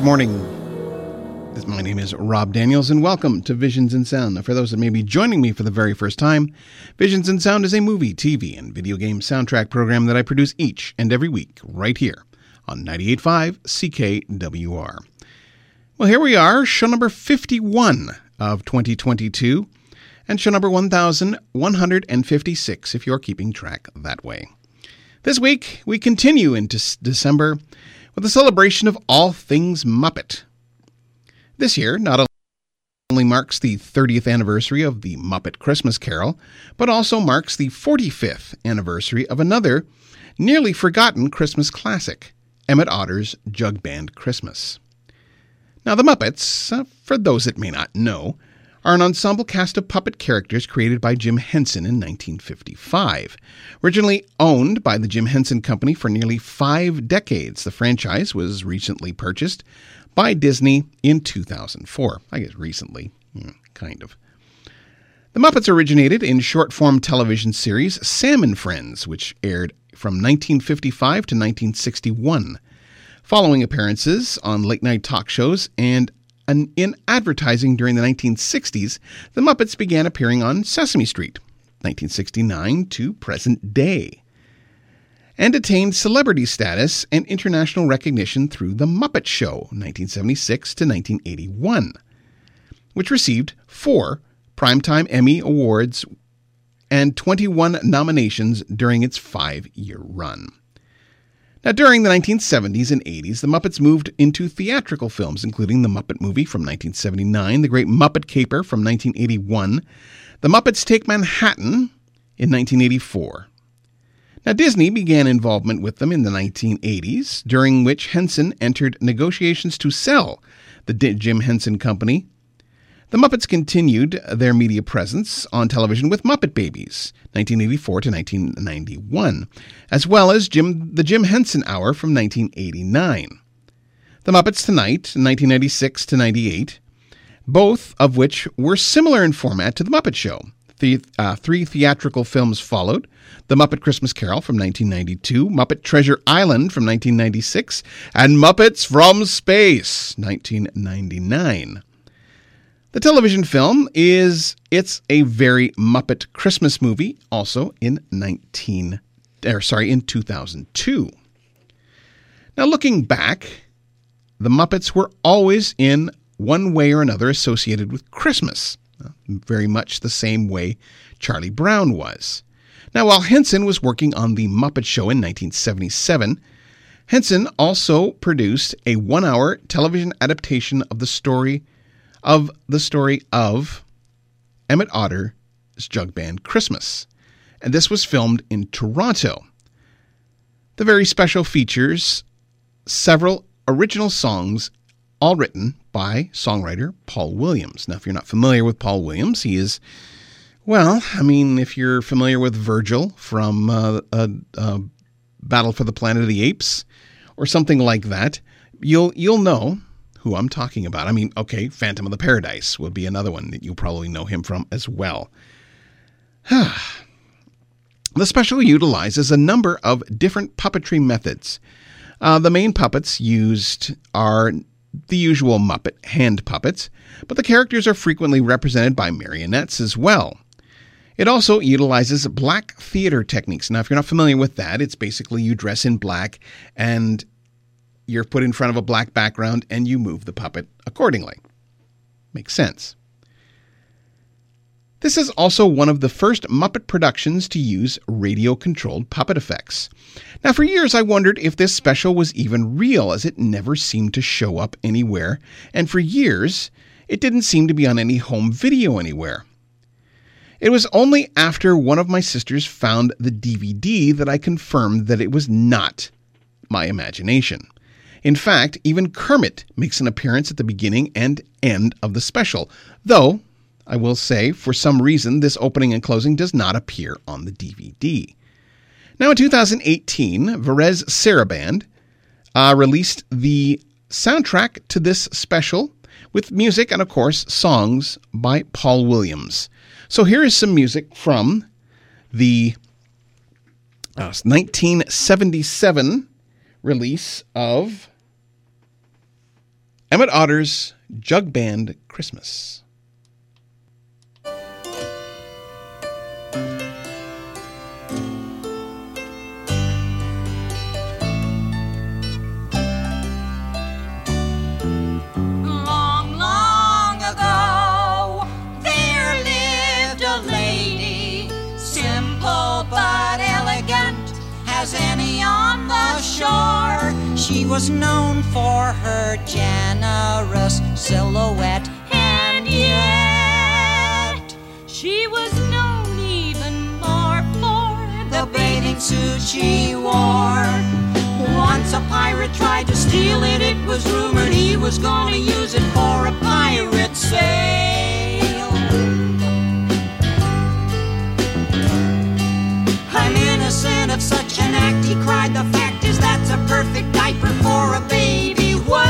Good morning. My name is Rob Daniels, and welcome to Visions in Sound. For those that may be joining me for the very first time, Visions in Sound is a movie, TV, and video game soundtrack program that I produce each and every week right here on 98.5 CKWR. Well, here we are, show number 51 of 2022, and show number 1156 if you're keeping track that way. This week, we continue into December with a celebration of all things Muppet. This year not only marks the 30th anniversary of the Muppet Christmas Carol, but also marks the 45th anniversary of another nearly forgotten Christmas classic, Emmet Otter's Jug Band Christmas. Now, the Muppets, uh, for those that may not know, are an ensemble cast of puppet characters created by Jim Henson in 1955. Originally owned by the Jim Henson Company for nearly five decades, the franchise was recently purchased by Disney in 2004. I guess recently, hmm, kind of. The Muppets originated in short form television series Sam and Friends, which aired from 1955 to 1961. Following appearances on late night talk shows and in advertising during the 1960s, the Muppets began appearing on Sesame Street, 1969 to present day, and attained celebrity status and international recognition through The Muppet Show, 1976 to 1981, which received four Primetime Emmy Awards and 21 nominations during its five year run. Now, during the 1970s and 80s, the Muppets moved into theatrical films, including The Muppet Movie from 1979, The Great Muppet Caper from 1981, The Muppets Take Manhattan in 1984. Now, Disney began involvement with them in the 1980s, during which Henson entered negotiations to sell the Jim Henson Company the Muppets continued their media presence on television with Muppet Babies, 1984 to 1991, as well as Jim, the Jim Henson Hour from 1989. The Muppets Tonight, 1996 to 98, both of which were similar in format to The Muppet Show. The, uh, three theatrical films followed The Muppet Christmas Carol from 1992, Muppet Treasure Island from 1996, and Muppets from Space, 1999. The television film is it's a very Muppet Christmas movie, also in 19 or sorry, in 2002. Now looking back, the Muppets were always in one way or another associated with Christmas, very much the same way Charlie Brown was. Now, while Henson was working on The Muppet Show in 1977, Henson also produced a one hour television adaptation of the story of the story of Emmet Otter's Jug Band Christmas. And this was filmed in Toronto. The very special features several original songs, all written by songwriter Paul Williams. Now, if you're not familiar with Paul Williams, he is, well, I mean, if you're familiar with Virgil from uh, uh, uh, Battle for the Planet of the Apes or something like that, you'll you'll know who I'm talking about. I mean, okay, Phantom of the Paradise would be another one that you probably know him from as well. the special utilizes a number of different puppetry methods. Uh, the main puppets used are the usual Muppet hand puppets, but the characters are frequently represented by marionettes as well. It also utilizes black theater techniques. Now, if you're not familiar with that, it's basically you dress in black and you're put in front of a black background and you move the puppet accordingly. Makes sense. This is also one of the first Muppet productions to use radio controlled puppet effects. Now, for years I wondered if this special was even real, as it never seemed to show up anywhere, and for years it didn't seem to be on any home video anywhere. It was only after one of my sisters found the DVD that I confirmed that it was not my imagination. In fact, even Kermit makes an appearance at the beginning and end of the special, though, I will say, for some reason, this opening and closing does not appear on the DVD. Now, in 2018, Varèse Sarabande uh, released the soundtrack to this special with music and, of course, songs by Paul Williams. So here is some music from the uh, 1977 release of Emmet Otter's Jug Band Christmas. Was known for her generous silhouette, and yet she was known even more for the bathing suit she wore. Once a pirate tried to steal it, it was rumored he was gonna use it for a pirate sail. I'm innocent of such an act, he cried. The that's a perfect diaper for a baby whale.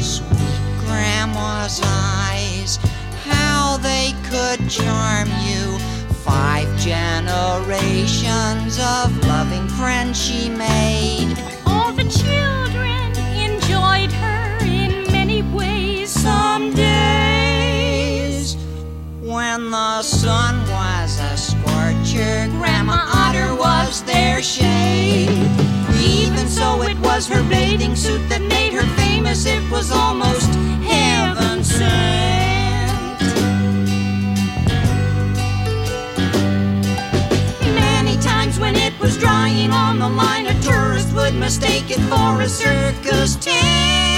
Sweet grandma's eyes, how they could charm you. Five generations of loving friends she made. All the children enjoyed her in many ways. Some days, when the sun scorcher, Grandma Otter was their shade. Even so, it was her bathing suit that made her famous. It was almost heaven sent. Many times when it was drying on the line, a tourist would mistake it for a circus tent.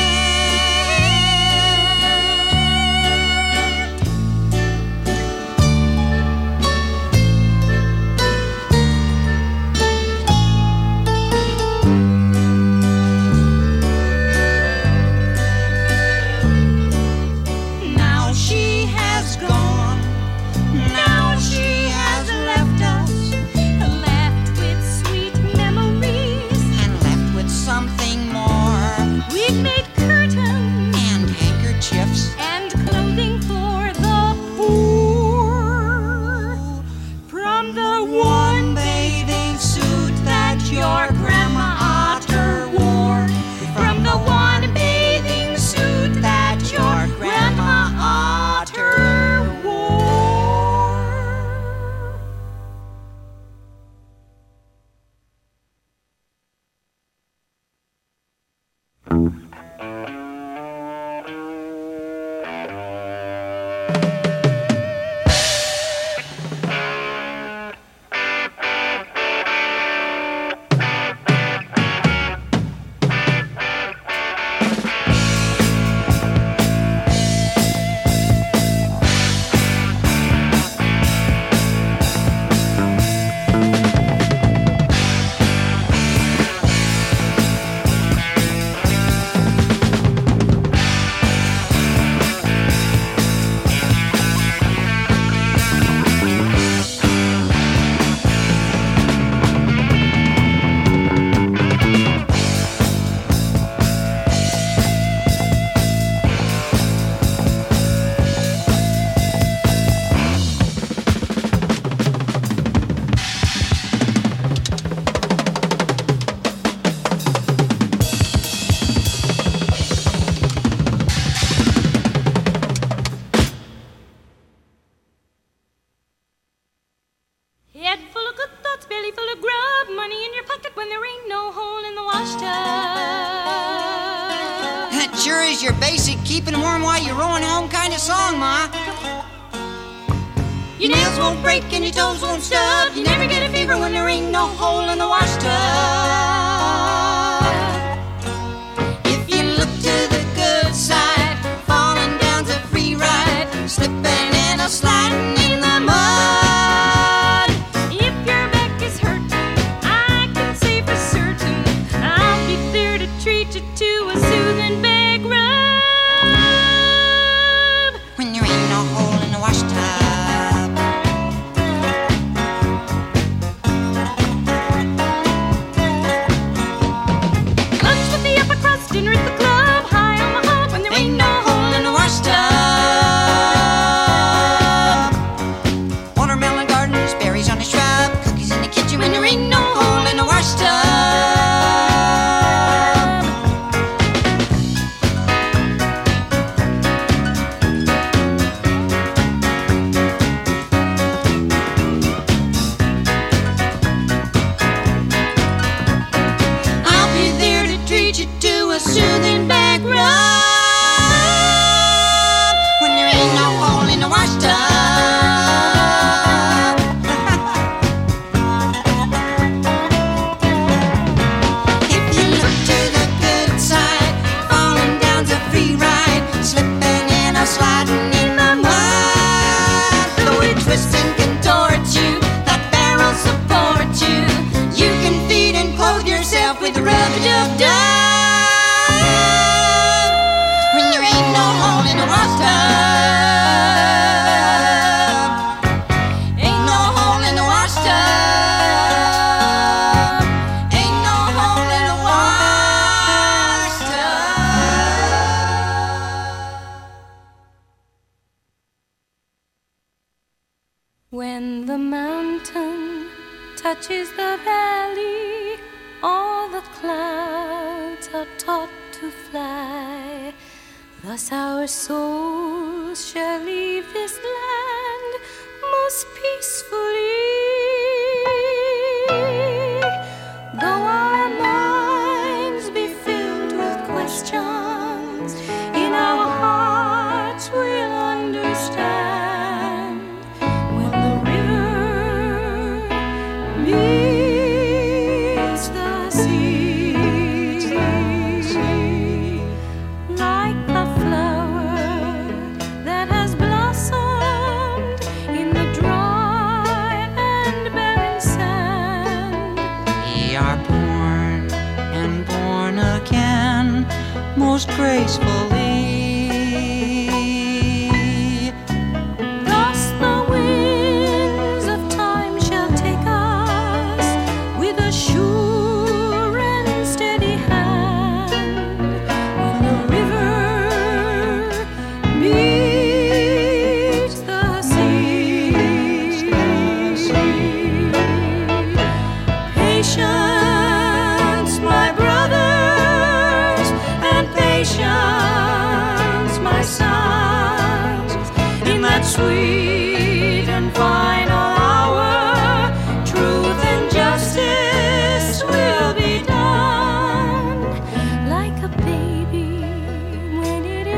and your toes won't stub. You never get a fever when there ain't no hole in the washtub.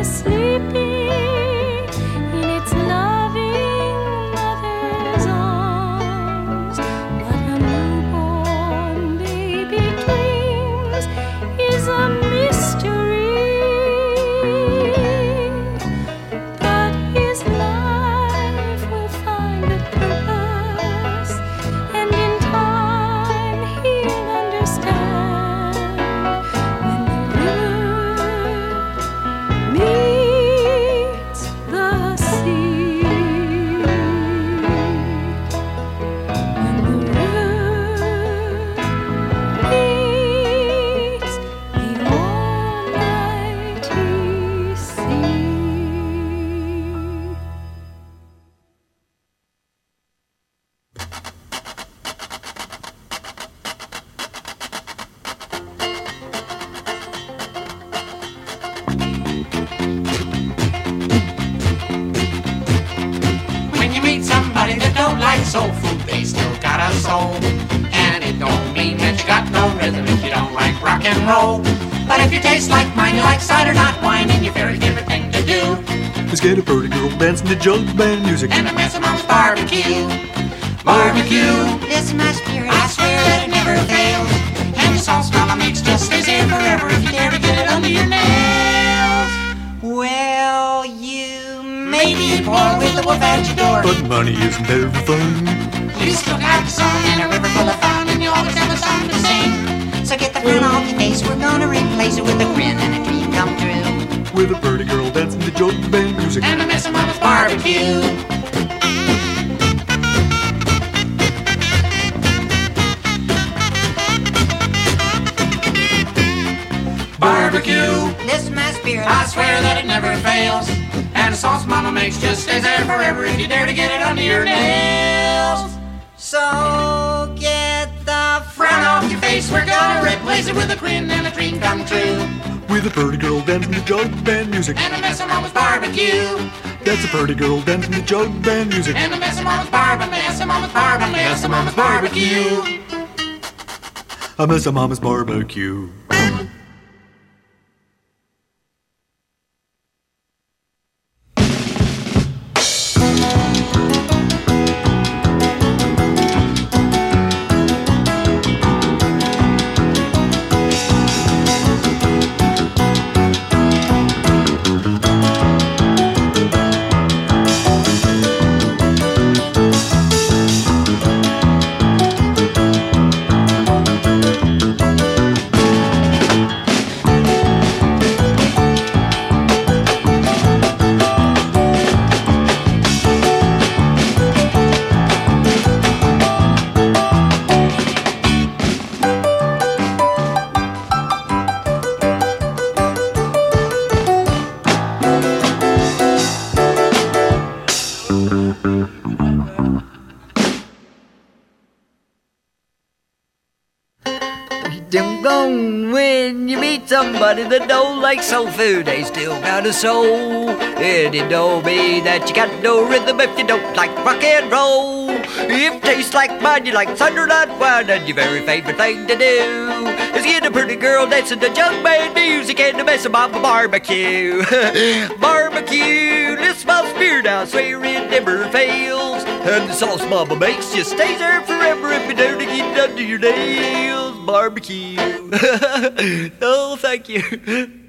sleeping. joke band. road band music. And the Messy Mama's Barbecue. Messy Mama's Barbecue. Mama's Barbecue. A Mama's Barbecue. like soul food, they still got a soul. And it don't mean that you got no rhythm if you don't like rock and roll. If tastes like mine, you like thunder, not wine, and your very favorite thing to do is get a pretty girl dancing to jug band music and the mess about the barbecue. barbecue, this my spirit now, swear it never fails. And the sauce mama makes you stays there forever if you don't get under your nails. Barbecue. Oh, thank you.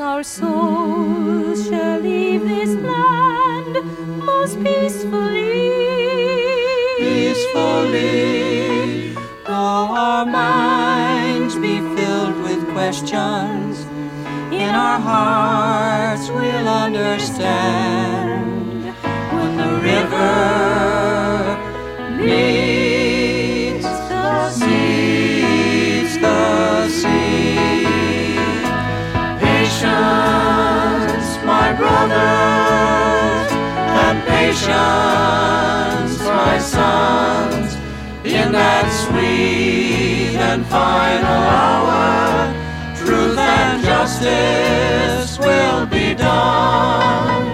Our souls shall leave this land most peacefully. Peacefully, though our minds be filled with questions, in our hearts we'll understand when the river. nations, my sons, in that sweet and final hour, truth and justice will be done.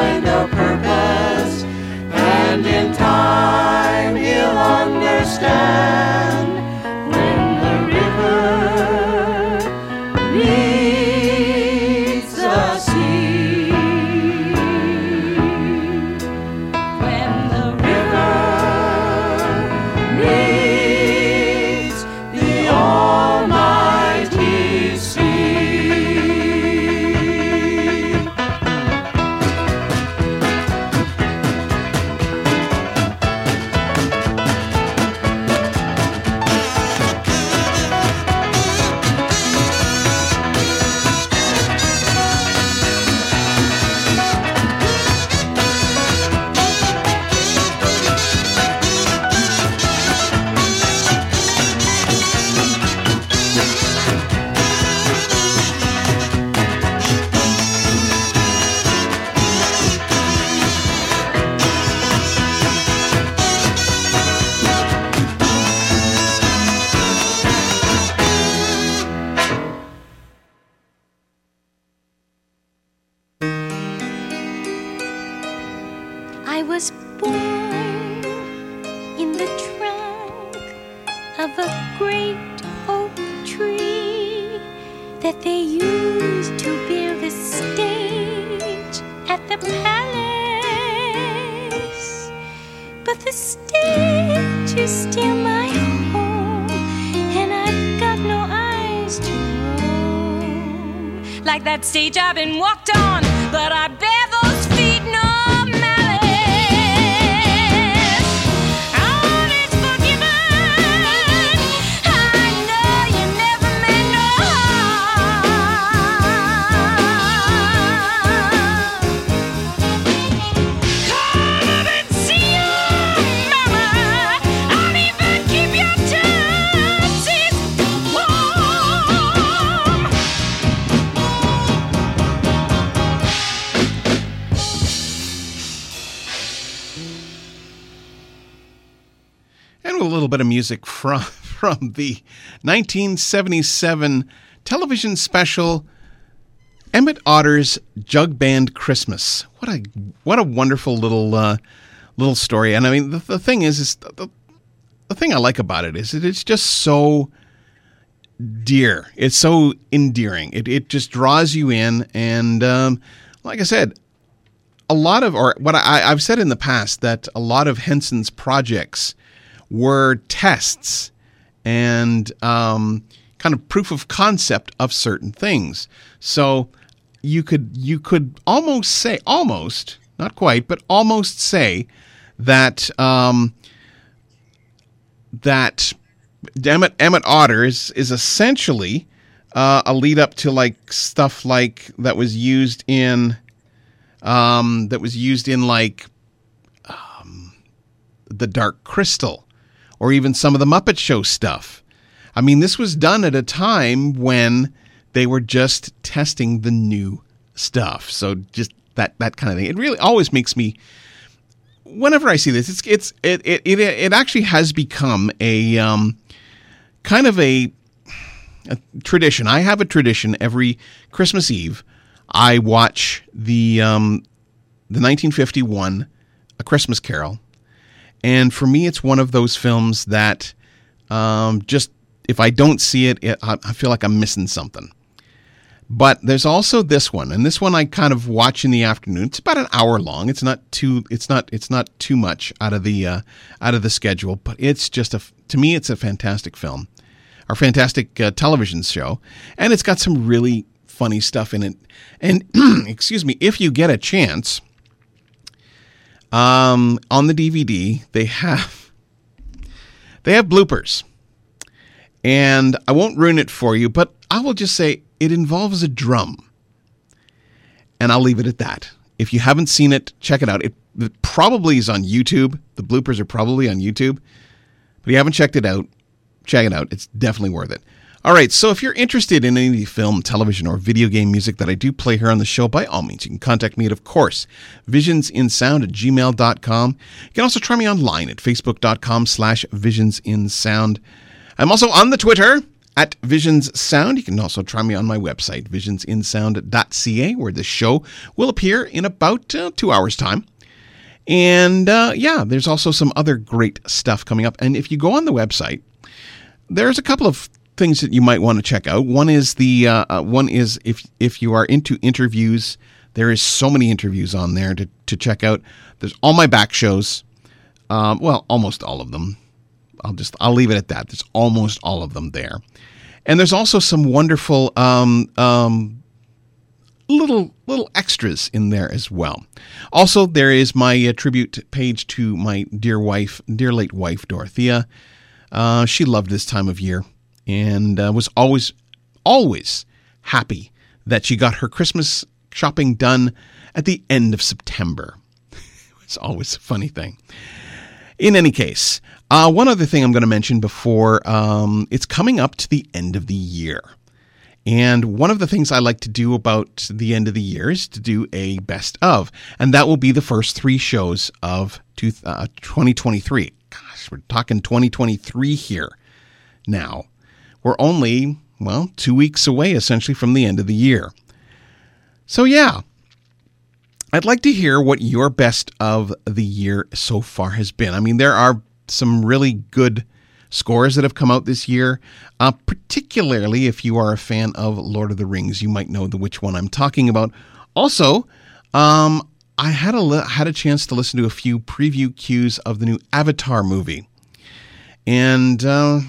find a purpose, and in time he'll understand. That stage I've been walked on, bit of music from from the 1977 television special Emmet Otter's Jug Band Christmas. What a what a wonderful little uh, little story. And I mean, the, the thing is, is the, the thing I like about it is that it's just so dear. It's so endearing. It it just draws you in. And um, like I said, a lot of, or what I, I've said in the past, that a lot of Henson's projects were tests and um, kind of proof of concept of certain things. So you could you could almost say almost not quite, but almost say that um, that Emmet Emmet Otter is, is essentially uh, a lead up to like stuff like that was used in um, that was used in like um, the Dark Crystal, or even some of the Muppet Show stuff. I mean, this was done at a time when they were just testing the new stuff. So just that that kind of thing. It really always makes me. Whenever I see this, it's it's it it it, it actually has become a um, kind of a, a tradition. I have a tradition every Christmas Eve. I watch the um, the 1951 A Christmas Carol, and for me, it's one of those films that um, just if I don't see it, it I, feel like I'm missing something. But there's also this one, and this one I kind of watch in the afternoon. It's about an hour long. It's not too. It's not. It's not too much out of the uh, out of the schedule. But it's just a. To me, it's a fantastic film, or fantastic uh, television show, and it's got some really funny stuff in it. And excuse me, if you get a chance, um, on the DVD they have they have bloopers, and I won't ruin it for you, but I will just say it involves a drum, and I'll leave it at that. If you haven't seen it, check it out. It, it probably is on YouTube. The bloopers are probably on YouTube, but if you haven't checked it out, check it out. It's definitely worth it. All right, so if you're interested in any film, television, or video game music that I do play here on the show, by all means, you can contact me at, of course, visionsinsound at gmail.com. You can also try me online at facebook.com slash visionsinsound. I'm also on the Twitter at visionssound. You can also try me on my website, visionsinsound.ca, where the show will appear in about uh, two hours' time. And uh, yeah, there's also some other great stuff coming up. And if you go on the website, there's a couple of things that you might want to check out. One is the uh, uh, one is if if you are into interviews, there is so many interviews on there to to check out. There's all my back shows. Um, well, almost all of them. I'll just I'll leave it at that. There's almost all of them there, and there's also some wonderful um, um, little little extras in there as well. Also, there is my uh, tribute page to my dear wife, dear late wife Dorothea. Uh, she loved this time of year and uh, was always, always happy that she got her Christmas shopping done at the end of September. it's always a funny thing. In any case, uh, one other thing I'm going to mention before um, it's coming up to the end of the year. And one of the things I like to do about the end of the year is to do a best of. And that will be the first three shows of two, uh, 2023. Gosh, we're talking 2023 here now. We're only, well, two weeks away essentially from the end of the year. So, yeah, I'd like to hear what your best of the year so far has been. I mean, there are some really good scores that have come out this year. Uh, particularly if you are a fan of Lord of the Rings, you might know the which one I'm talking about. Also, um, I had a had a chance to listen to a few preview cues of the new Avatar movie, and uh,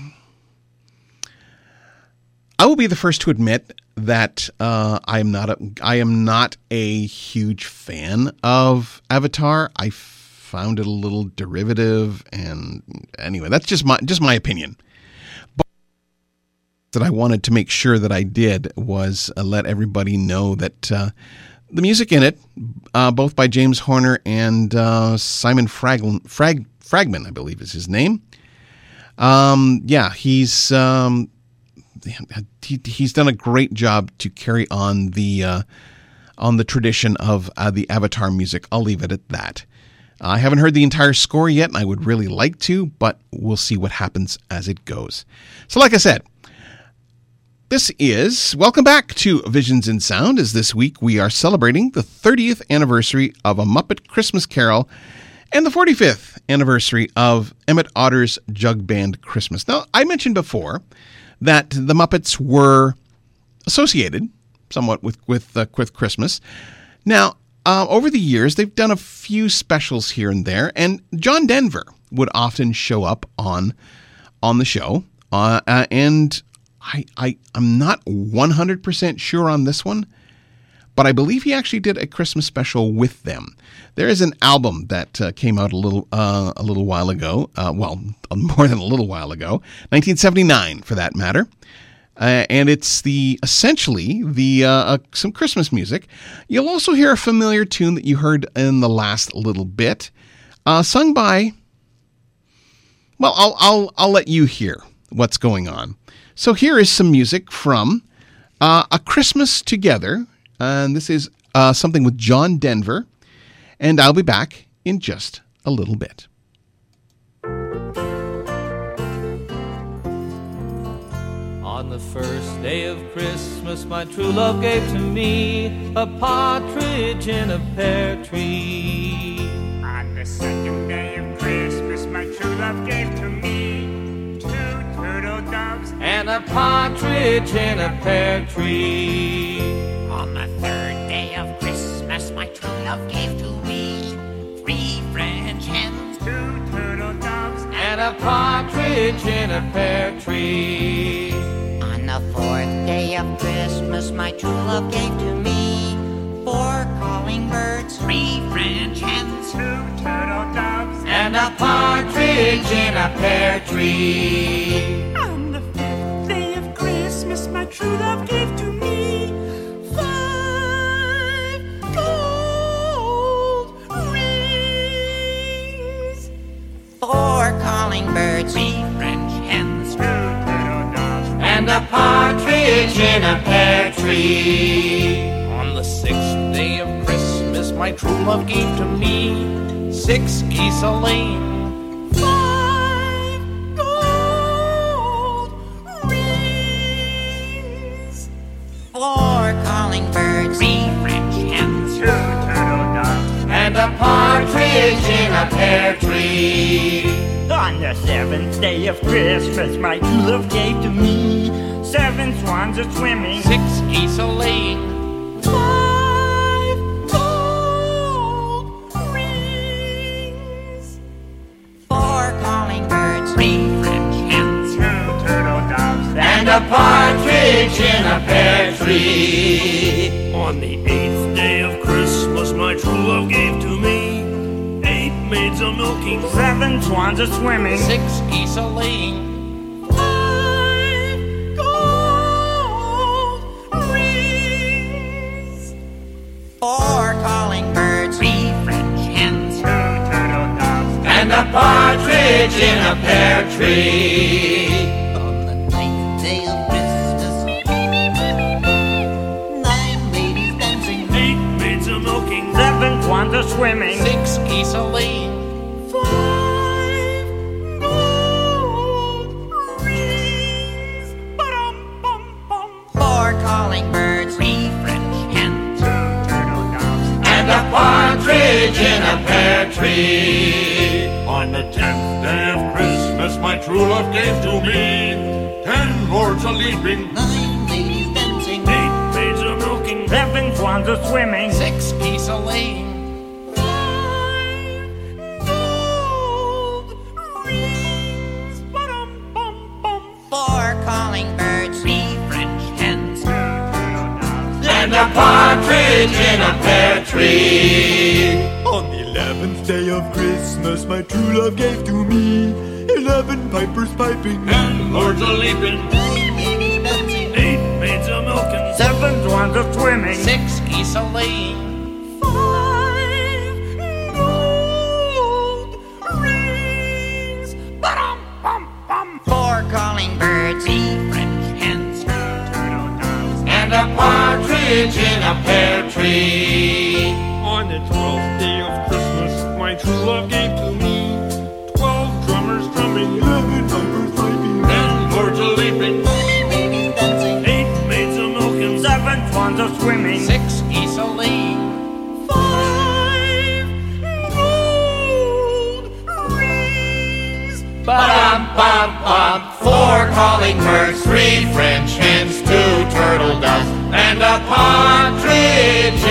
I will be the first to admit that uh, I am not a I am not a huge fan of Avatar. I found it a little derivative, and anyway, that's just my just my opinion. But that I wanted to make sure that I did was uh, let everybody know that uh, the music in it, uh, both by James Horner and uh, Simon Fragl- Frag- Fragman, I believe is his name. Um, yeah, he's um, he, he's done a great job to carry on the uh, on the tradition of uh, the Avatar music. I'll leave it at that. I haven't heard the entire score yet, and I would really like to, but we'll see what happens as it goes. So, like I said, this is welcome back to Visions in Sound. As this week we are celebrating the 30th anniversary of A Muppet Christmas Carol and the 45th anniversary of Emmet Otter's Jug Band Christmas. Now, I mentioned before that the Muppets were associated somewhat with with uh, with Christmas. Now, uh, over the years, they've done a few specials here and there, and John Denver would often show up on on the show, uh, uh, and I, I I'm not 100 percent sure on this one, but I believe he actually did a Christmas special with them. There is an album that uh, came out a little uh, a little while ago. Uh, well, more than a little while ago, 1979 for that matter. Uh, and it's the essentially the uh, uh, some Christmas music. You'll also hear a familiar tune that you heard in the last little bit, sung by. Well, I'll I'll I'll let you hear what's going on. So here is some music from a Christmas Together, and this is something with John Denver, and I'll be back in just a little bit. On the first day of Christmas, my true love gave to me a partridge in a pear tree. On the second day of Christmas, my true love gave to me two turtle doves. And a partridge in a pear tree. On the third day of Love gave to me three French hens, two turtle doves, And a partridge in a pear tree. On the fourth day of Christmas, my true love gave to me four calling birds, three French hens, two turtle doves, And a partridge in a pear tree. On the fifth day of Christmas, my true love gave to me birds, three French hens, two turtle doves, And a partridge in a pear tree. On the sixth day of Christmas, my true love gave to me six geese a laying. five gold rings, four calling birds, three French hens, two turtle doves. And a partridge in a pear tree. On the seventh day of Christmas, my true love gave to me seven swans a swimming, Six geese a laying. five gold rings, four calling birds, three French hens, two turtle doves, And a partridge in a pear tree. On the eighth day of Christmas, my true love gave to me eight maids a milking, seven swans are swimming, Six geese a laying. five gold rings, four calling birds, three French hens, two turtle doves, And a partridge in a pear tree. On the ninth day of Christmas, nine ladies dancing, eight maids a milking, seven swans a swimming, Six geese a laying. Calling birds, three French hens, two turtle doves, And a partridge in a pear tree. On the tenth day of Christmas, my true love gave to me ten lords a leaping, Nine ladies dancing. eight maids a milking, Seven swans are swimming. Six geese a laying. And a partridge in a pear tree. On the eleventh day of Christmas, my true love gave to me eleven pipers piping. and lords a leaping, Nine ladies dancing. eight maids a milking, Seven swans are swimming. Six geese a laying. Four calling birds. Three French hens. turtle doves, And a partridge in a pear tree. On the twelfth day of Christmas, my true love gave to me twelve drummers drumming, Eleven pipers piping. ten lords a leaping, Nine ladies dancing. eight maids a milking, Seven swans are swimming. Six geese a laying. Bum bum bum. Four calling birds, three French hens, two turtle doves, and a partridge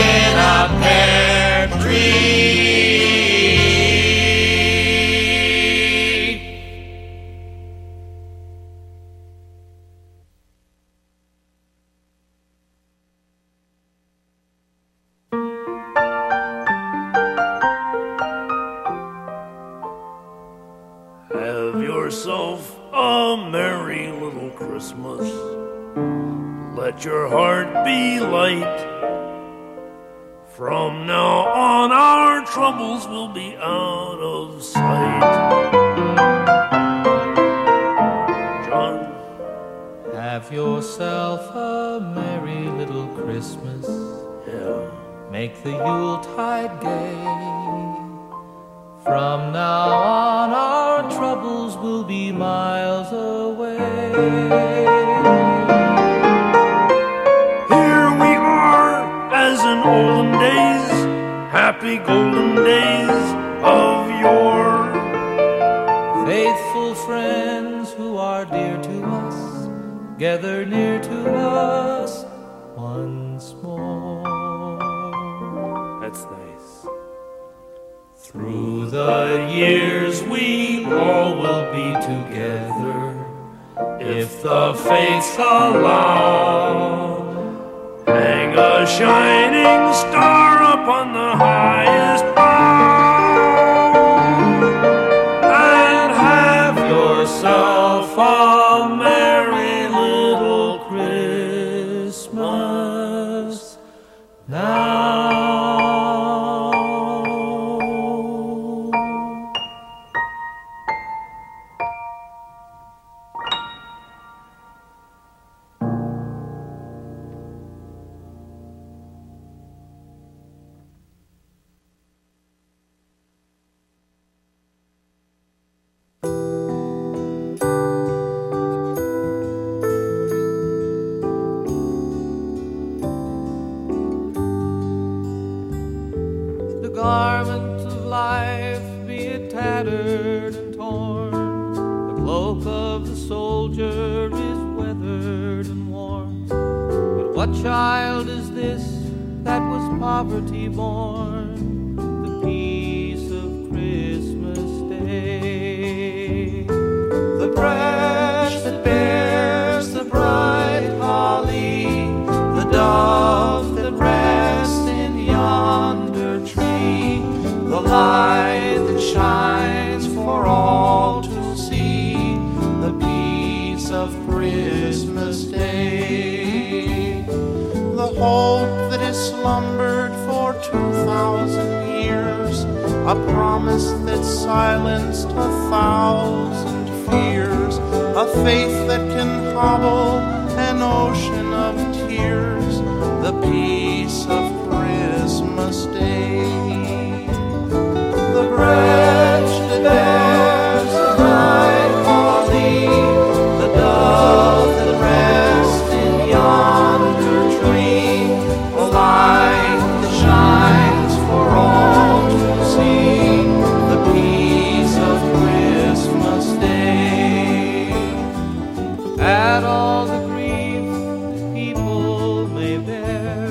At all the grief the people may bear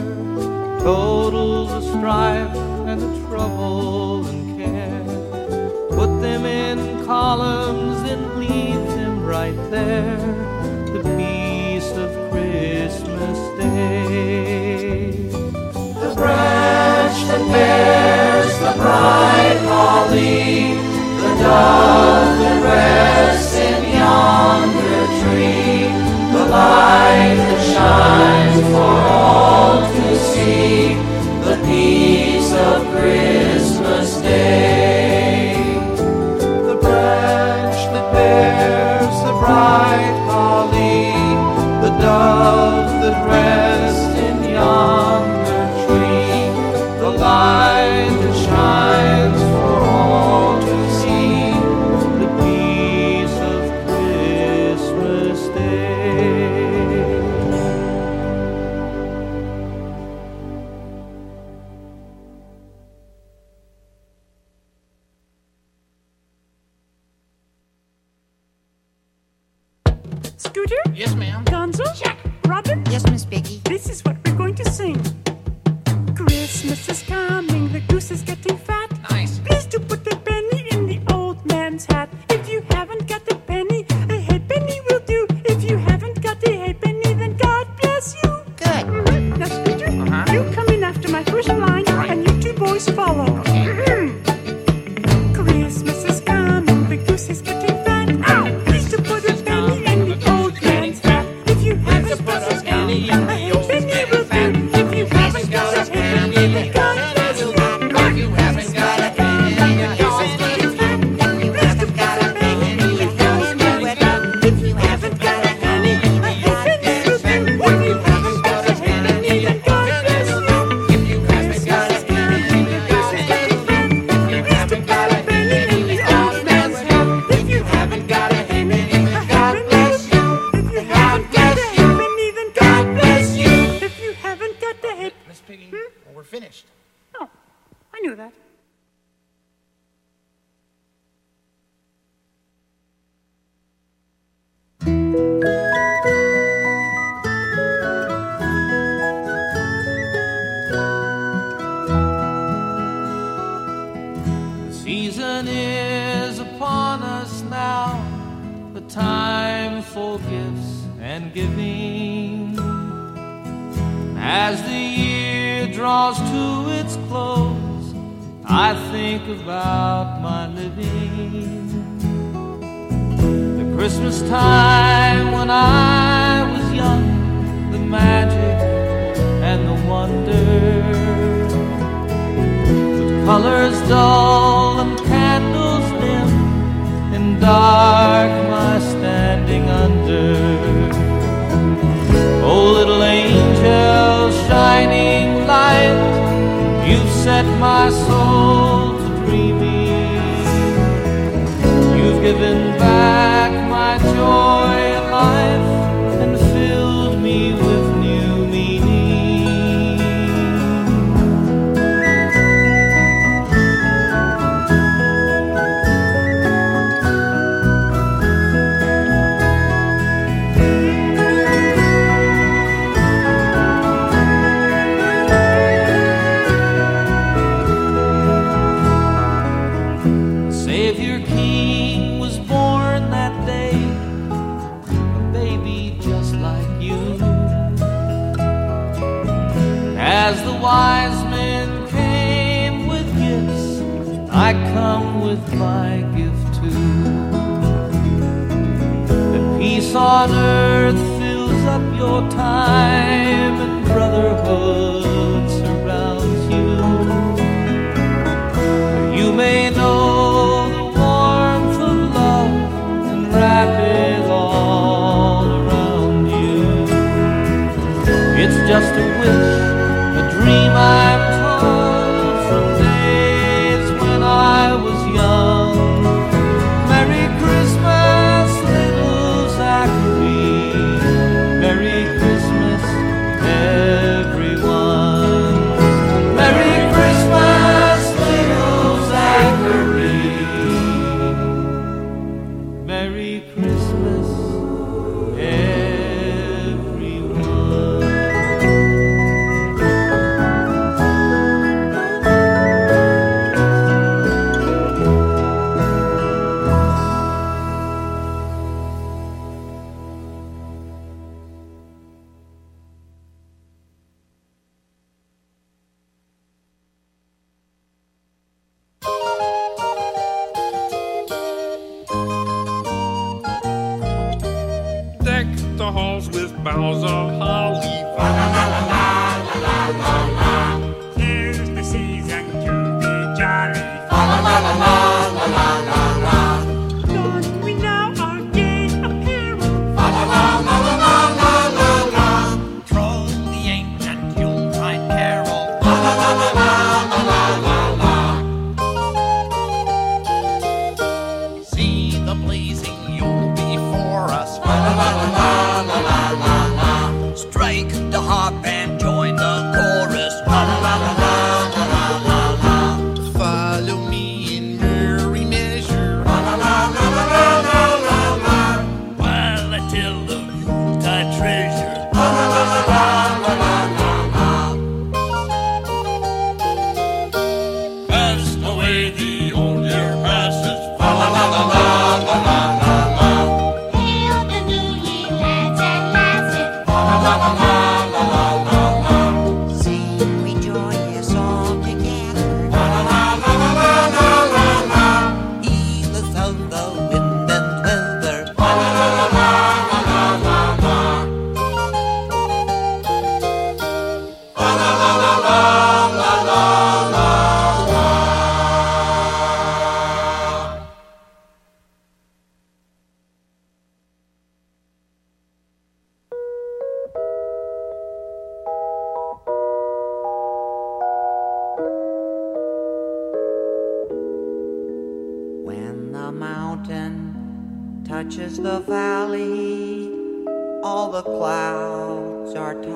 totals the strife and the trouble and care. Put them in columns and leave them right there, the peace of Christmas Day. The branch that bears the bright holly, the dove that rests in yonder tree light that shines for all to see the peace of Christmas Day. The branch that bears the bright holly, the dove that rests.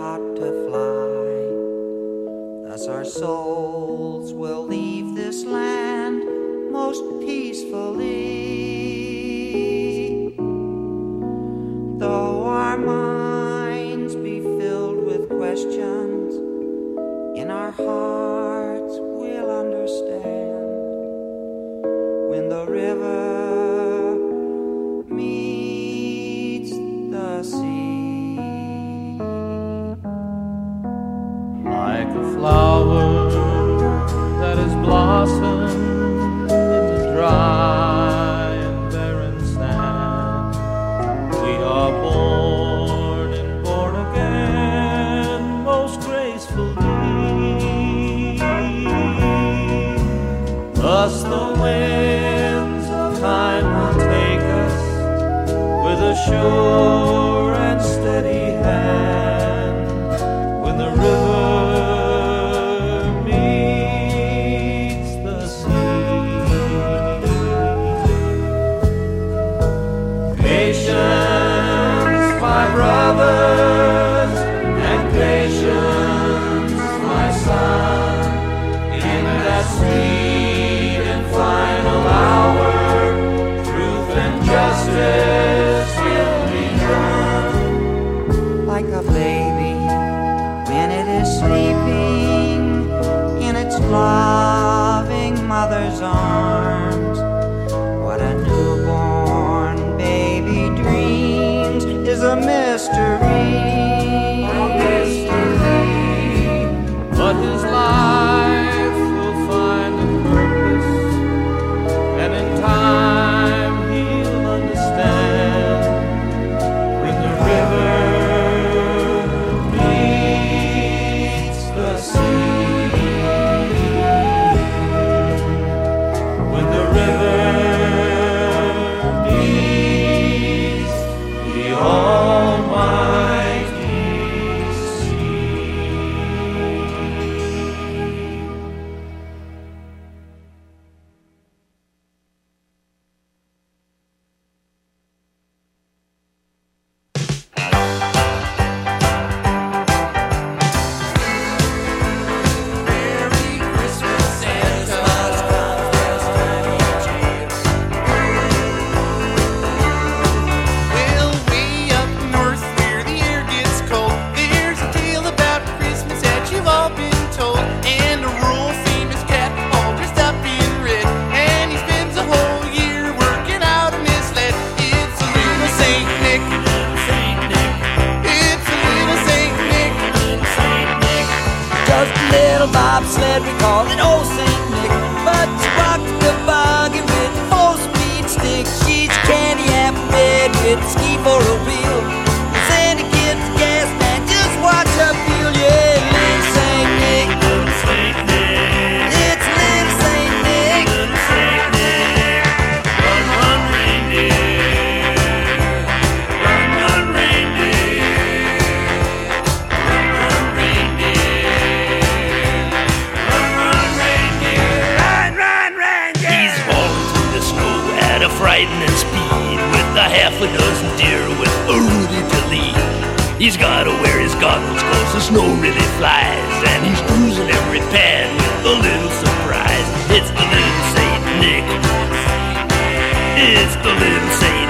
to fly. Thus our souls will leave this land most peacefully. Though our minds be filled with questions, in our hearts we'll understand when the river. flower that has blossomed in the dry and barren sand. We are born and born again, most gracefully. Thus the winds of time will take us with a sure. and speed with a half a dozen deer with a Rudy to lead. He's gotta wear his goggles cause the snow really flies and he's cruising every pan with a little surprise. It's the little Saint Nick. It's the little Saint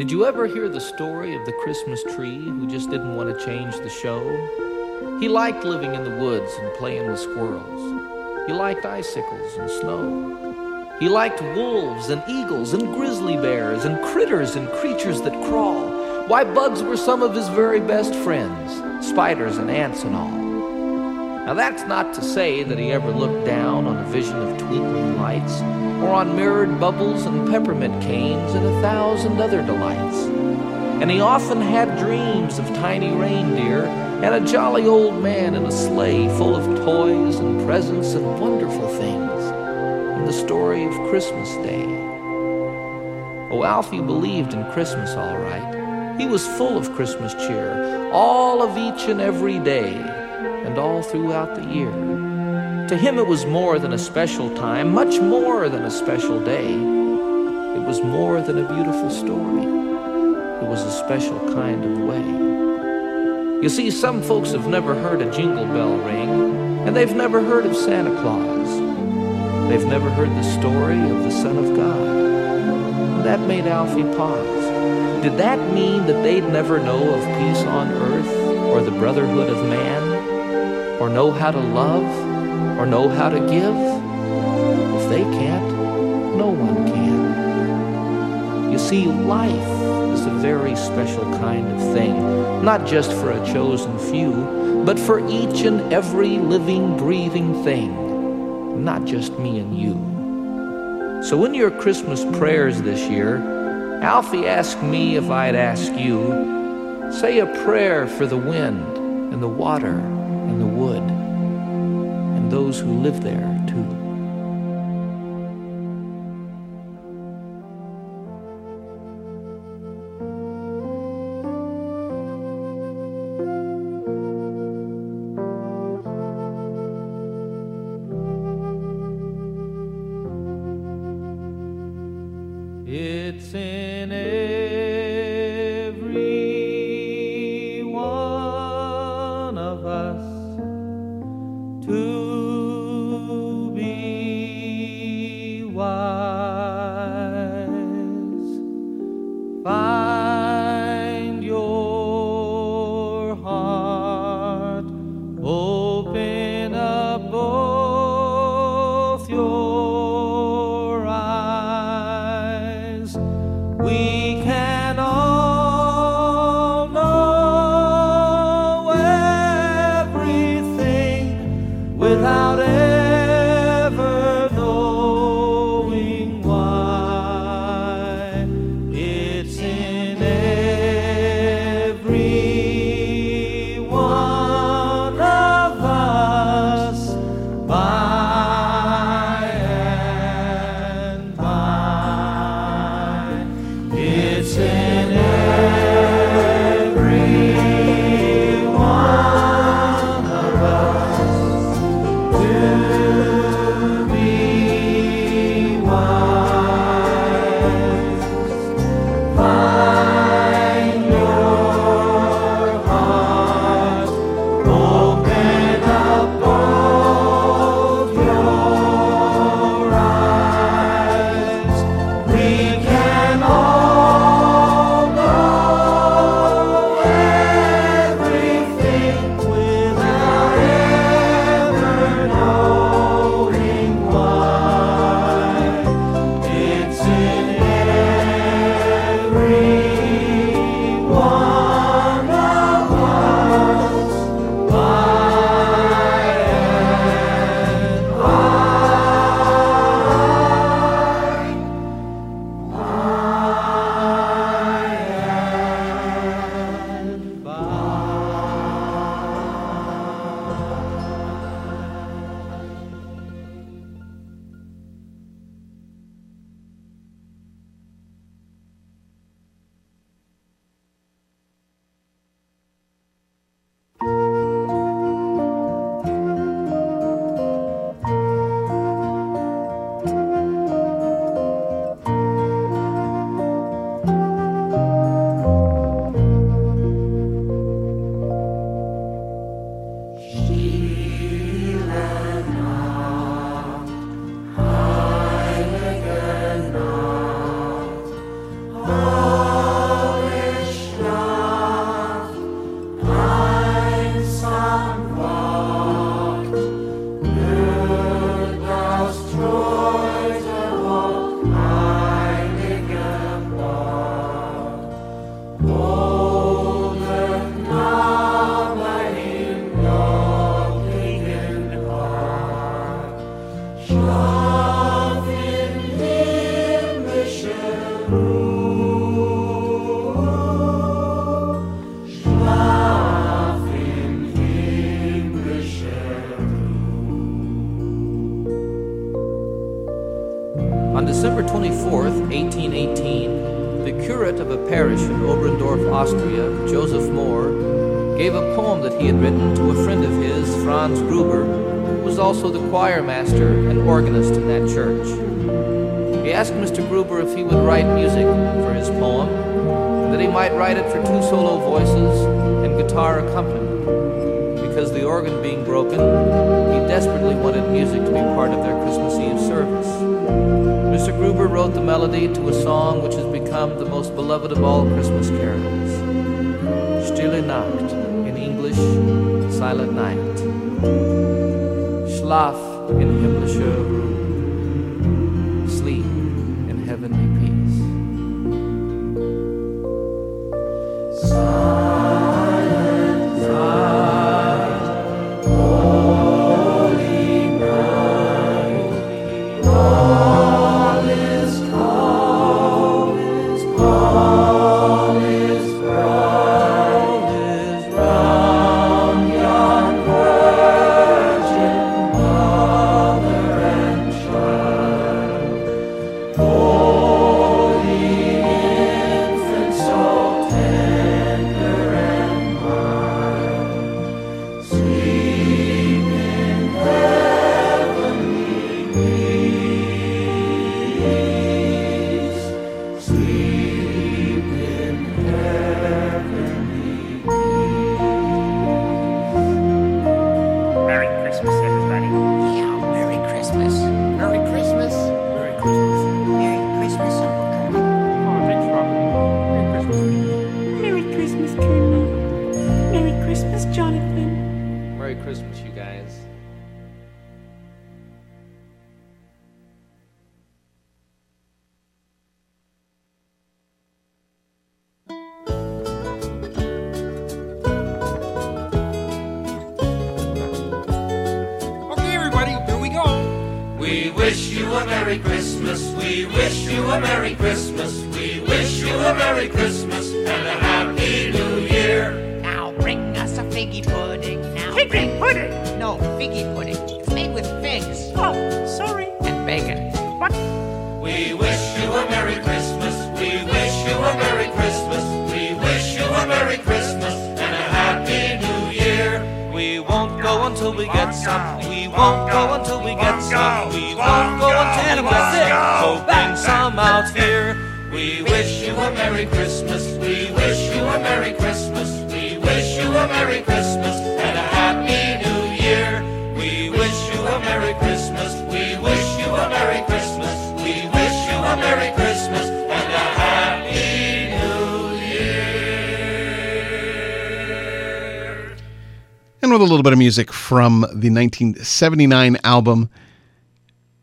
Did you ever hear the story of the Christmas tree who just didn't want to change the show? He liked living in the woods and playing with squirrels. He liked icicles and snow. He liked wolves and eagles and grizzly bears and critters and creatures that crawl. Why, bugs were some of his very best friends, spiders and ants and all. Now, that's not to say that he ever looked down on a vision of twinkling lights, or on mirrored bubbles and peppermint canes and a thousand other delights. And he often had dreams of tiny reindeer and a jolly old man in a sleigh full of toys and presents and wonderful things, and the story of Christmas Day. Oh, Alfie believed in Christmas all right. He was full of Christmas cheer, all of each and every day, all throughout the year. To him, it was more than a special time, much more than a special day. It was more than a beautiful story. It was a special kind of way. You see, some folks have never heard a jingle bell ring, and they've never heard of Santa Claus. They've never heard the story of the Son of God. That made Alfie pause. Did that mean that they'd never know of peace on earth or the brotherhood of man? Or know how to love? Or know how to give? If they can't, no one can. You see, life is a very special kind of thing, not just for a chosen few, but for each and every living, breathing thing, not just me and you. So, in your Christmas prayers this year, Alfie asked me if I'd ask you, say a prayer for the wind and the water the wood and those who live there wise. Music from the 1979 album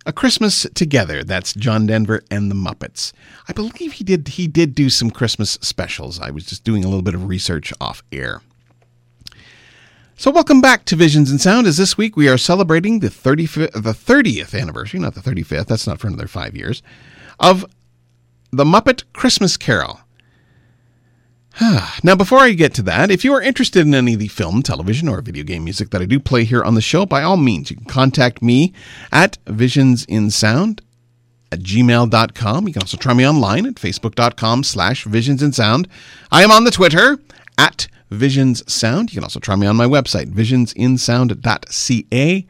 A Christmas Together. That's John Denver and the Muppets. I believe he did he did do some Christmas specials. I was just doing a little bit of research off air. So welcome back to Visions in Sound. As this week we are celebrating the 35th, the 30th anniversary, not the 35th. That's not for another five years, of the Muppet Christmas Carol. now, before I get to that, if you are interested in any of the film, television, or video game music that I do play here on the show, by all means, you can contact me at visionsinsound at gmail.com. You can also try me online at facebook.com slash visionsinsound. I am on the Twitter at visionssound. You can also try me on my website, visionsinsound.ca.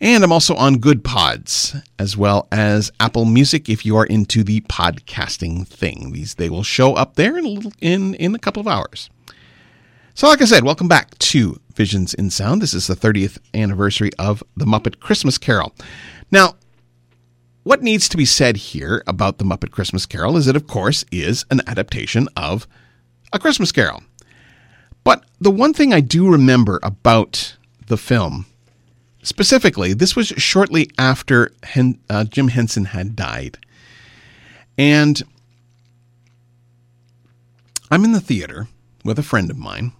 And I'm also on Goodpods as well as Apple Music if you are into the podcasting thing. These they will show up there in a little in in a couple of hours. So like I said, welcome back to Visions in Sound. This is the 30th anniversary of the Muppet Christmas Carol. Now, what needs to be said here about the Muppet Christmas Carol is it of course is an adaptation of A Christmas Carol. But the one thing I do remember about the film Specifically, this was shortly after Hen- uh, Jim Henson had died. And I'm in the theater with a friend of mine,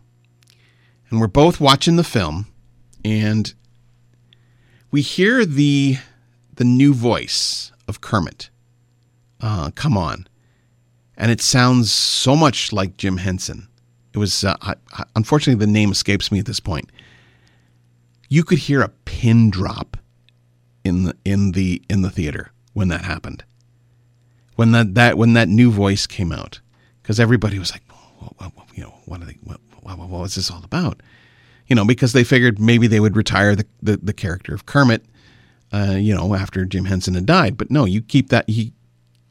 and we're both watching the film, and we hear the the new voice of Kermit. Uh, come on, and it sounds so much like Jim Henson. It was uh, I, unfortunately the name escapes me at this point you could hear a pin drop in the in the in the theater when that happened. When that, that when that new voice came out, because everybody was like, what, what, what, you know, what are they? What, what, what was this all about? You know, because they figured maybe they would retire the the, the character of Kermit, uh, you know, after Jim Henson had died. But no, you keep that he.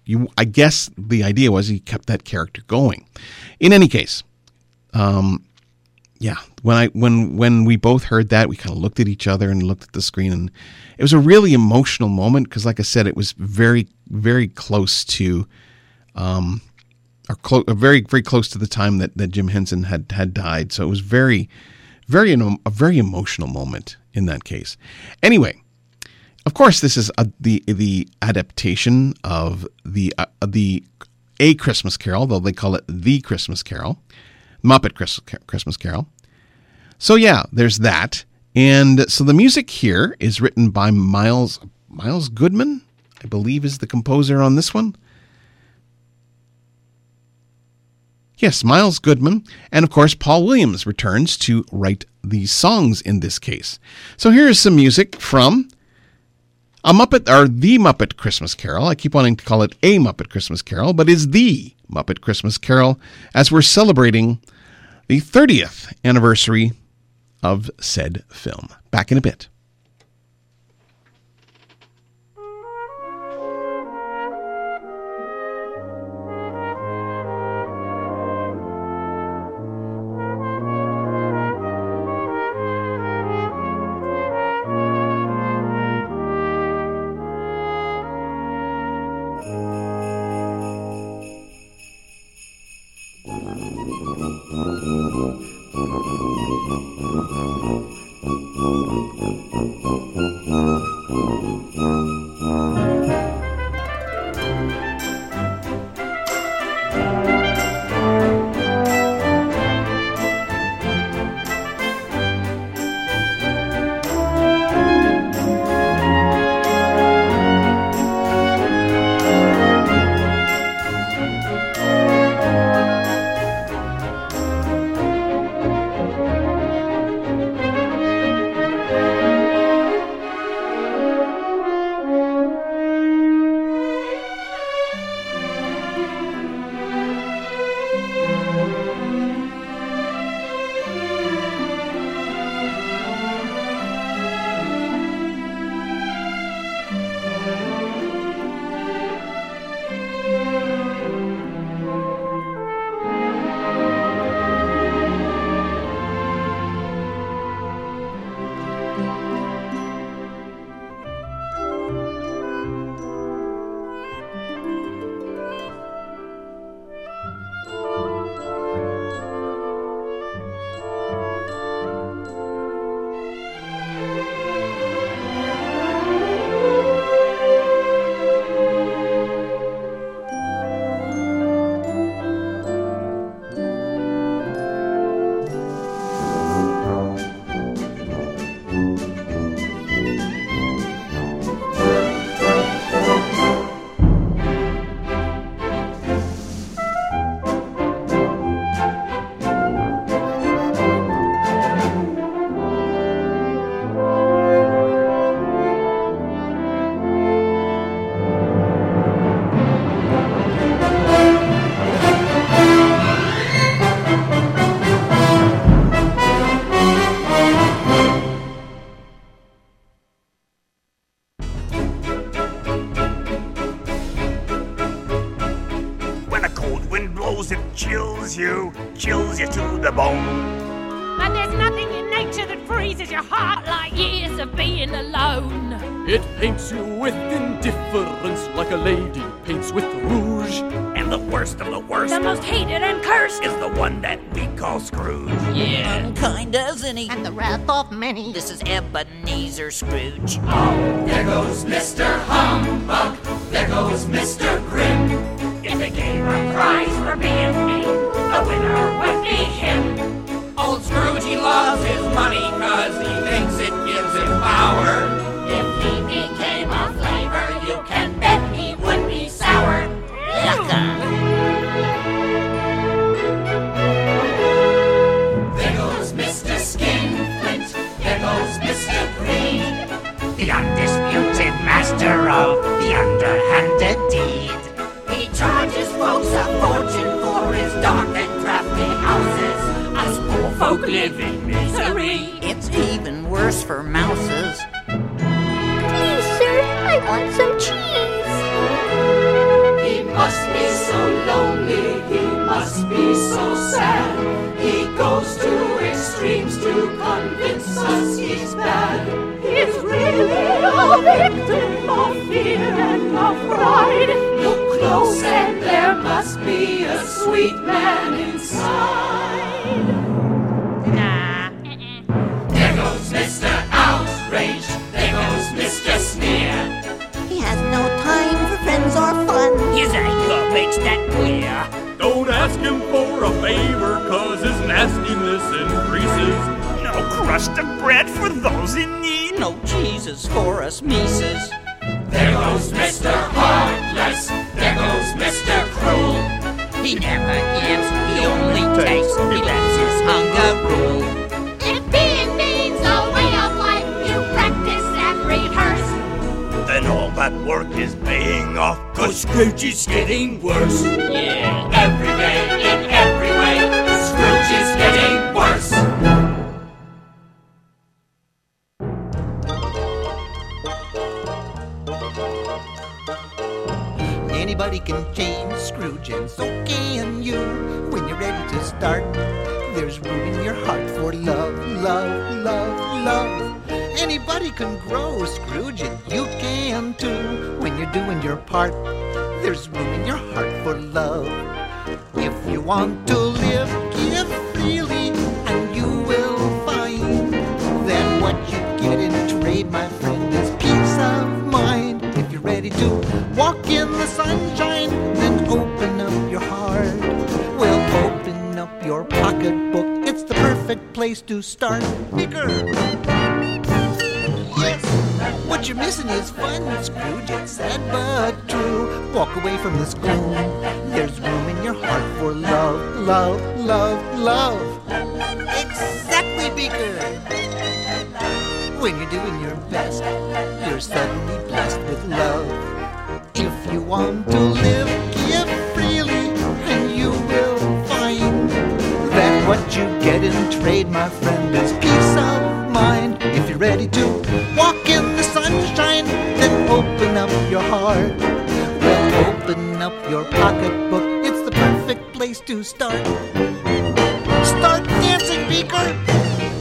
You, I guess the idea was he kept that character going. In any case, um, yeah, when I when when we both heard that, we kind of looked at each other and looked at the screen, and it was a really emotional moment because, like I said, it was very very close to, um, or clo- very very close to the time that that Jim Henson had had died. So it was very, very a very emotional moment in that case. Anyway, of course, this is a, the the adaptation of the uh, the a Christmas Carol, though they call it the Christmas Carol. Muppet Christmas Carol. So yeah, there's that. And so the music here is written by Miles Miles Goodman, I believe is the composer on this one. Yes, Miles Goodman, and of course Paul Williams returns to write the songs in this case. So here is some music from a Muppet or the Muppet Christmas Carol. I keep wanting to call it a Muppet Christmas Carol, but is the Muppet Christmas Carol as we're celebrating the 30th anniversary of said film. Back in a bit. wrath of many. This is Ebenezer Scrooge. Oh, there goes Mr. Humbug. Exactly, Beaker! When you're doing your best, you're suddenly blessed with love. If you want to live, give freely, and you will find that what you get in trade, my friend, is peace of mind. If you're ready to walk in the sunshine, then open up your heart. Well, open up your pocketbook, it's the perfect place to start start dancing, Beaker?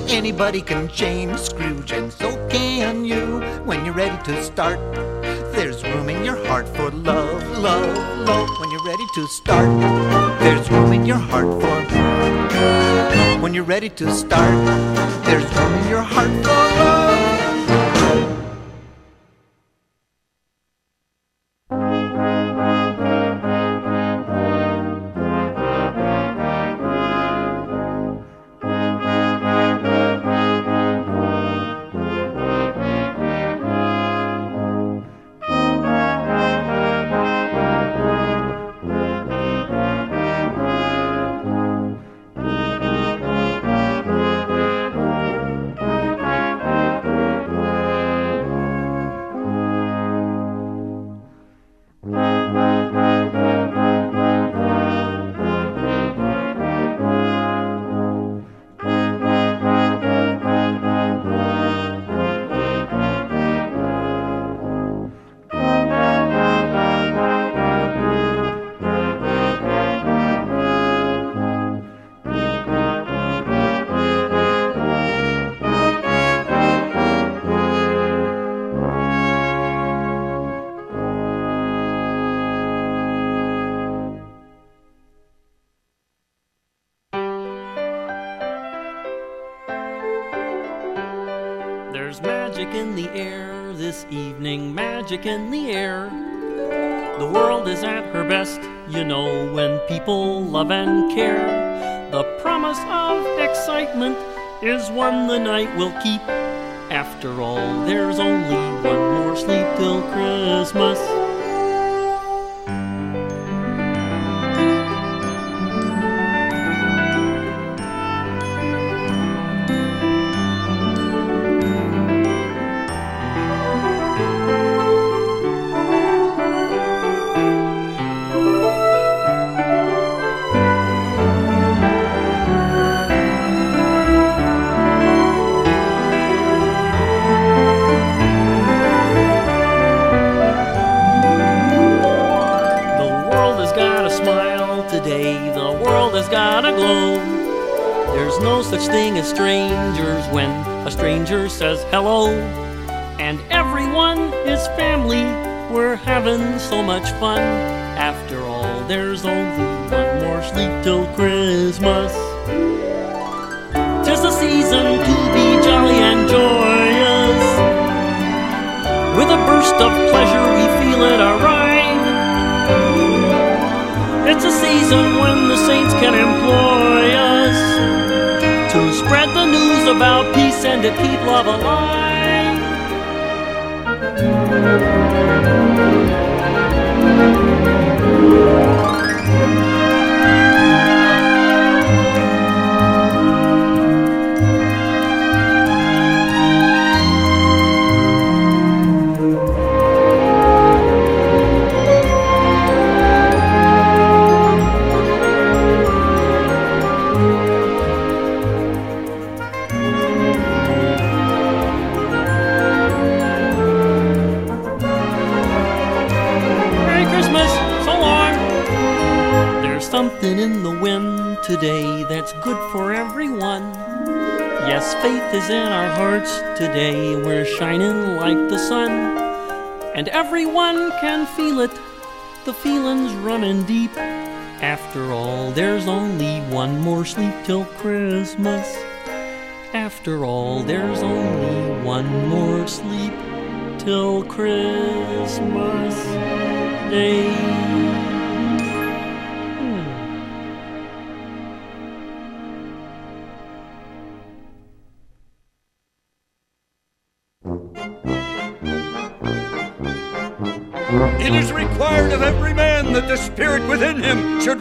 Anybody can change Scrooge, and so can you. When you're ready to start, there's room in your heart for love, love, love. When you're ready to start, there's room in your heart for. When you're ready to start, there's room in your heart for love.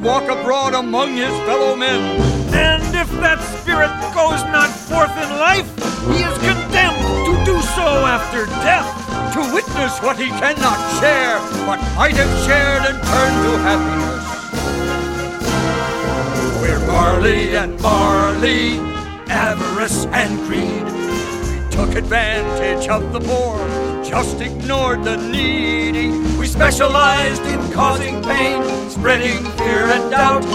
Walk abroad among his fellow men. And if that spirit goes not forth in life, he is condemned to do so after death. To witness what he cannot share, but might have shared and turned to happiness. We're Marley and Marley, avarice and greed. We took advantage of the poor, just ignored the needy. We specialized in causing pain, spreading fear and doubt.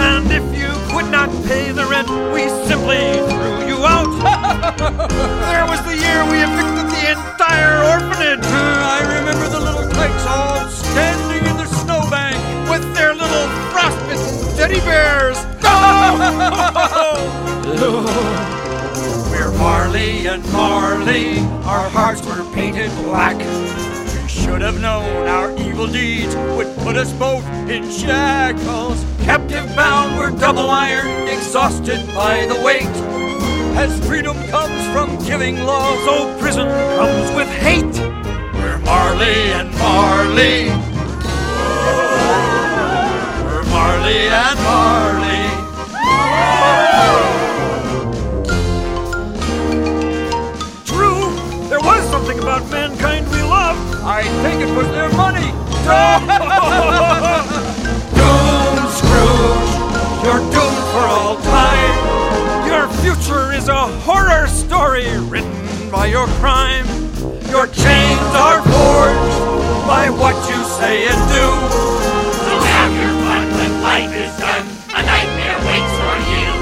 And if you could not pay the rent, we simply threw you out. there was the year we evicted the entire orphanage. I remember the little tykes all standing in the snowbank with their little frostbitten teddy bears. Oh, we're Marley and Marley, our hearts were painted black. We should have known our evil deeds would put us both in shackles. Captive bound, we're double ironed, exhausted by the weight. As freedom comes from giving laws, so prison comes with hate. We're Marley and Marley. We're Marley and Marley. True, there was something about mankind we loved. I think it was their money. Doom, Scrooge, you're doomed for all time. Your future is a horror story written by your crime. Your chains are forged by what you say and do. So have your fun when life is done. A nightmare waits for you.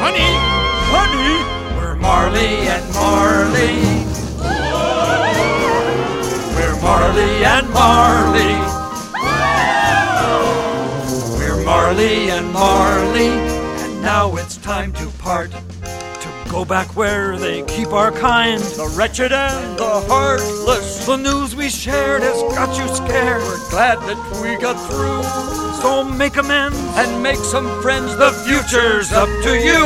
Honey, honey, We're Marley and Marley. Marley. We're Marley and Marley. And now it's time to part. To go back where they keep our kind. The wretched and the heartless. The news we shared has got you scared. We're glad that we got through. So make amends and make some friends. The future's up to you.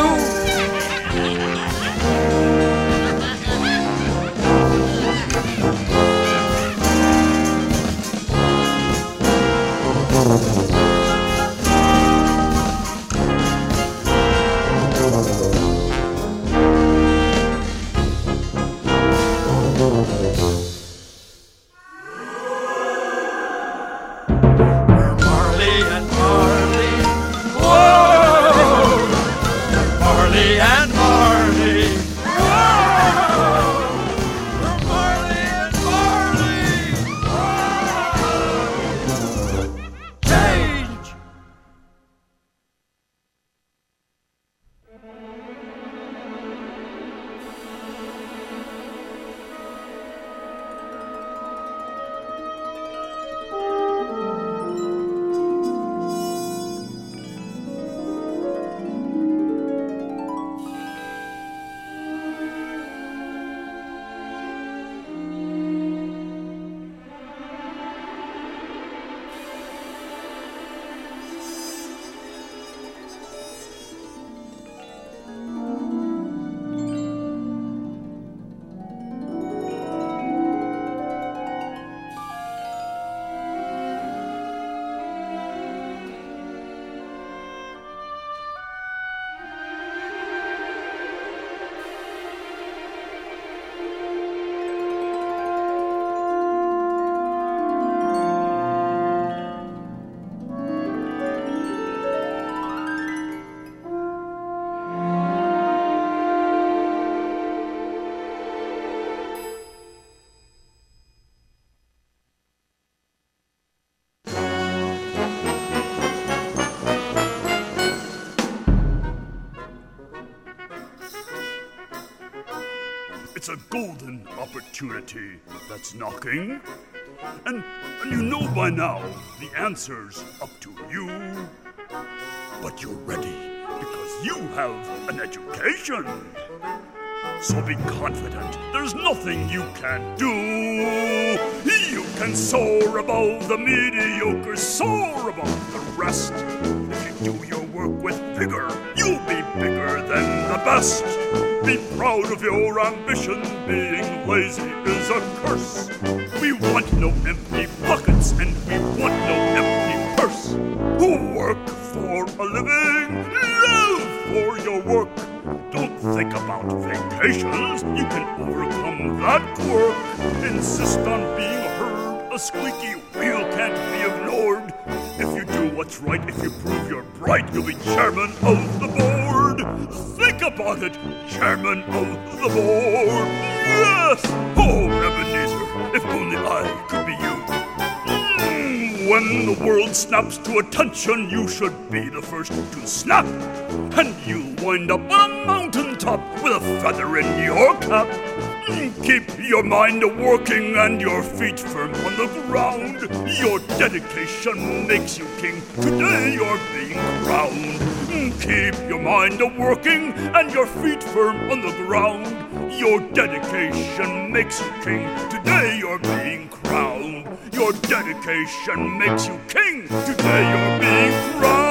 Golden opportunity that's knocking. And, and you know by now the answer's up to you. But you're ready because you have an education. So be confident, there's nothing you can't do. You can soar above the mediocre, soar above the rest. If you do your work with vigor, you'll be bigger than the best. Be proud of your ambition, being lazy is a curse. We want no empty pockets and we want no empty purse. Who work for a living, live for your work. Don't think about vacations, you can overcome that quirk. Insist on being heard, a squeaky wheel can't be ignored. If you do what's right, if you prove you're bright, you'll be chairman of the board. About it, chairman of the board. Yes! Oh, Ebenezer, if only I could be you. Mm, When the world snaps to attention, you should be the first to snap. And you'll wind up on a mountaintop with a feather in your cap. Mm, Keep your mind working and your feet firm on the ground. Your dedication makes you king. Today you're being crowned. Keep your mind a working and your feet firm on the ground. Your dedication makes you king. Today you're being crowned. Your dedication makes you king. Today you're being crowned.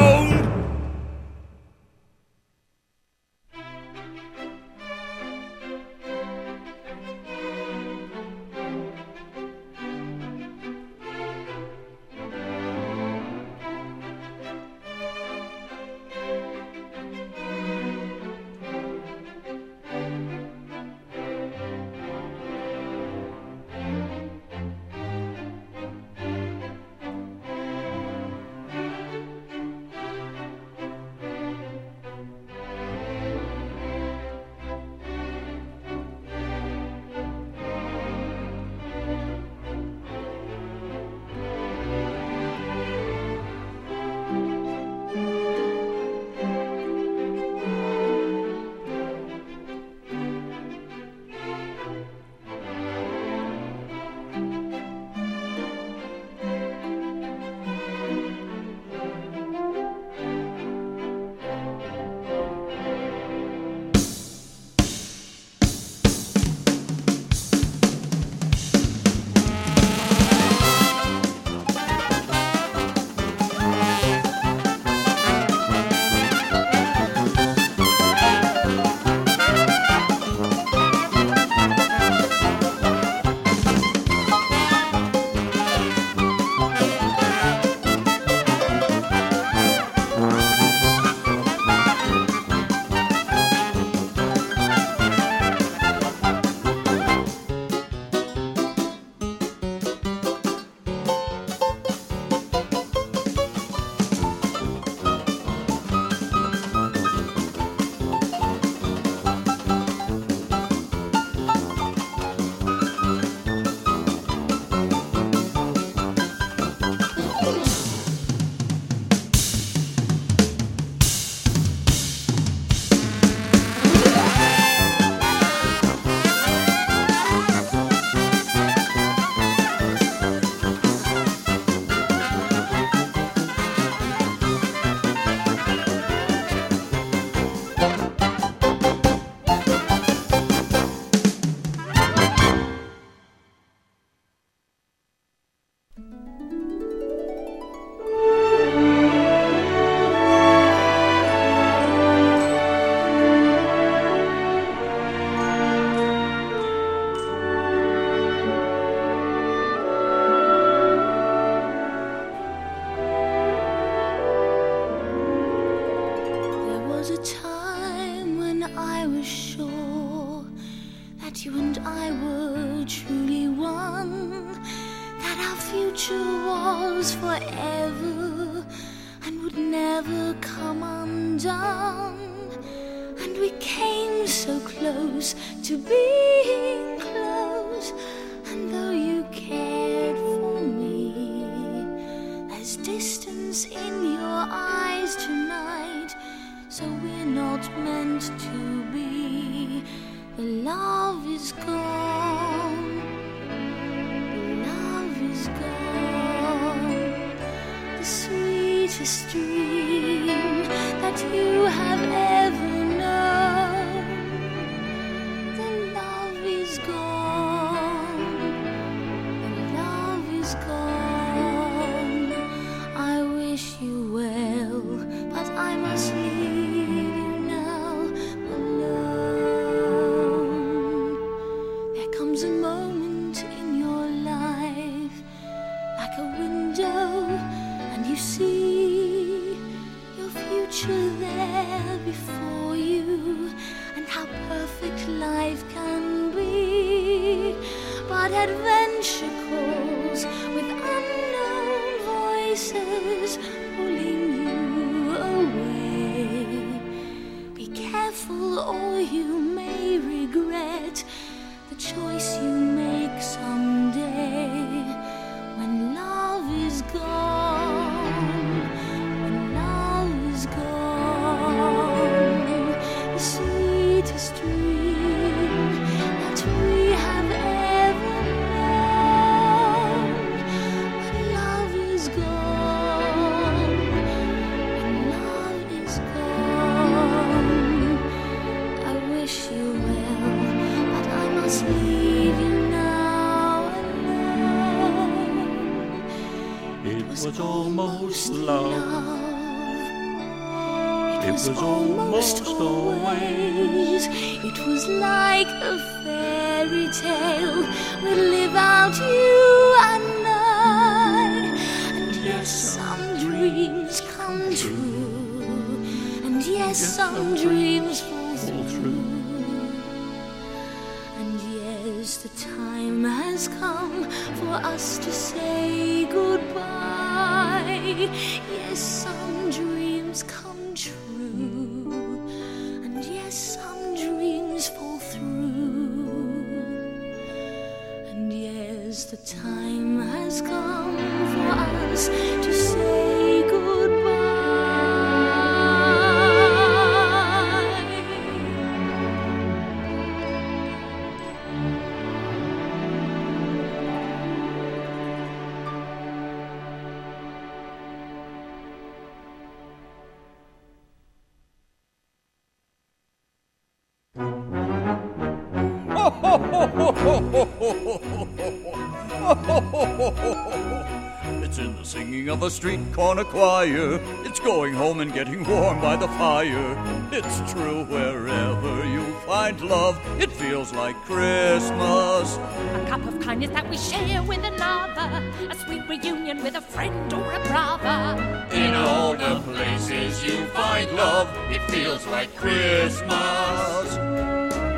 Corner choir. It's going home and getting warm by the fire. It's true wherever you find love, it feels like Christmas. A cup of kindness that we share with another. A sweet reunion with a friend or a brother. In all the places you find love, it feels like Christmas.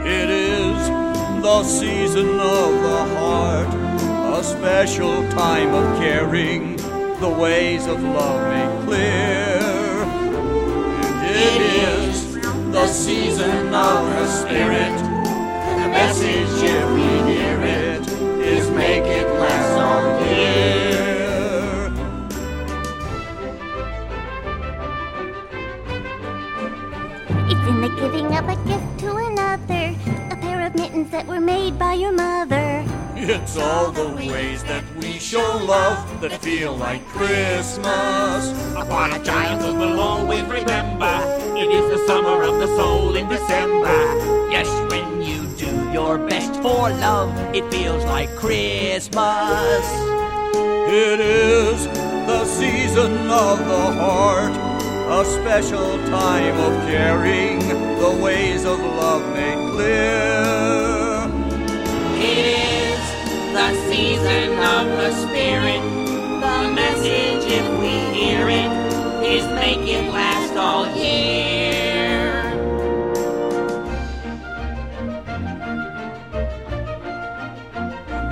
It is the season of the heart, a special time of caring, the ways of love make clear. It is the season of the Spirit. The message, if we hear it, is make it last all year. It's in the giving of a gift to another, a pair of mittens that were made by your mother. It's all the ways that show love that feel like Christmas. Upon a giant who will always remember, it is the summer of the soul in December. Yes, when you do your best for love, it feels like Christmas. It is the season of the heart, a special time of caring, the ways of love made clear. It is season of the Spirit. The message, if we hear it, is make it last all year.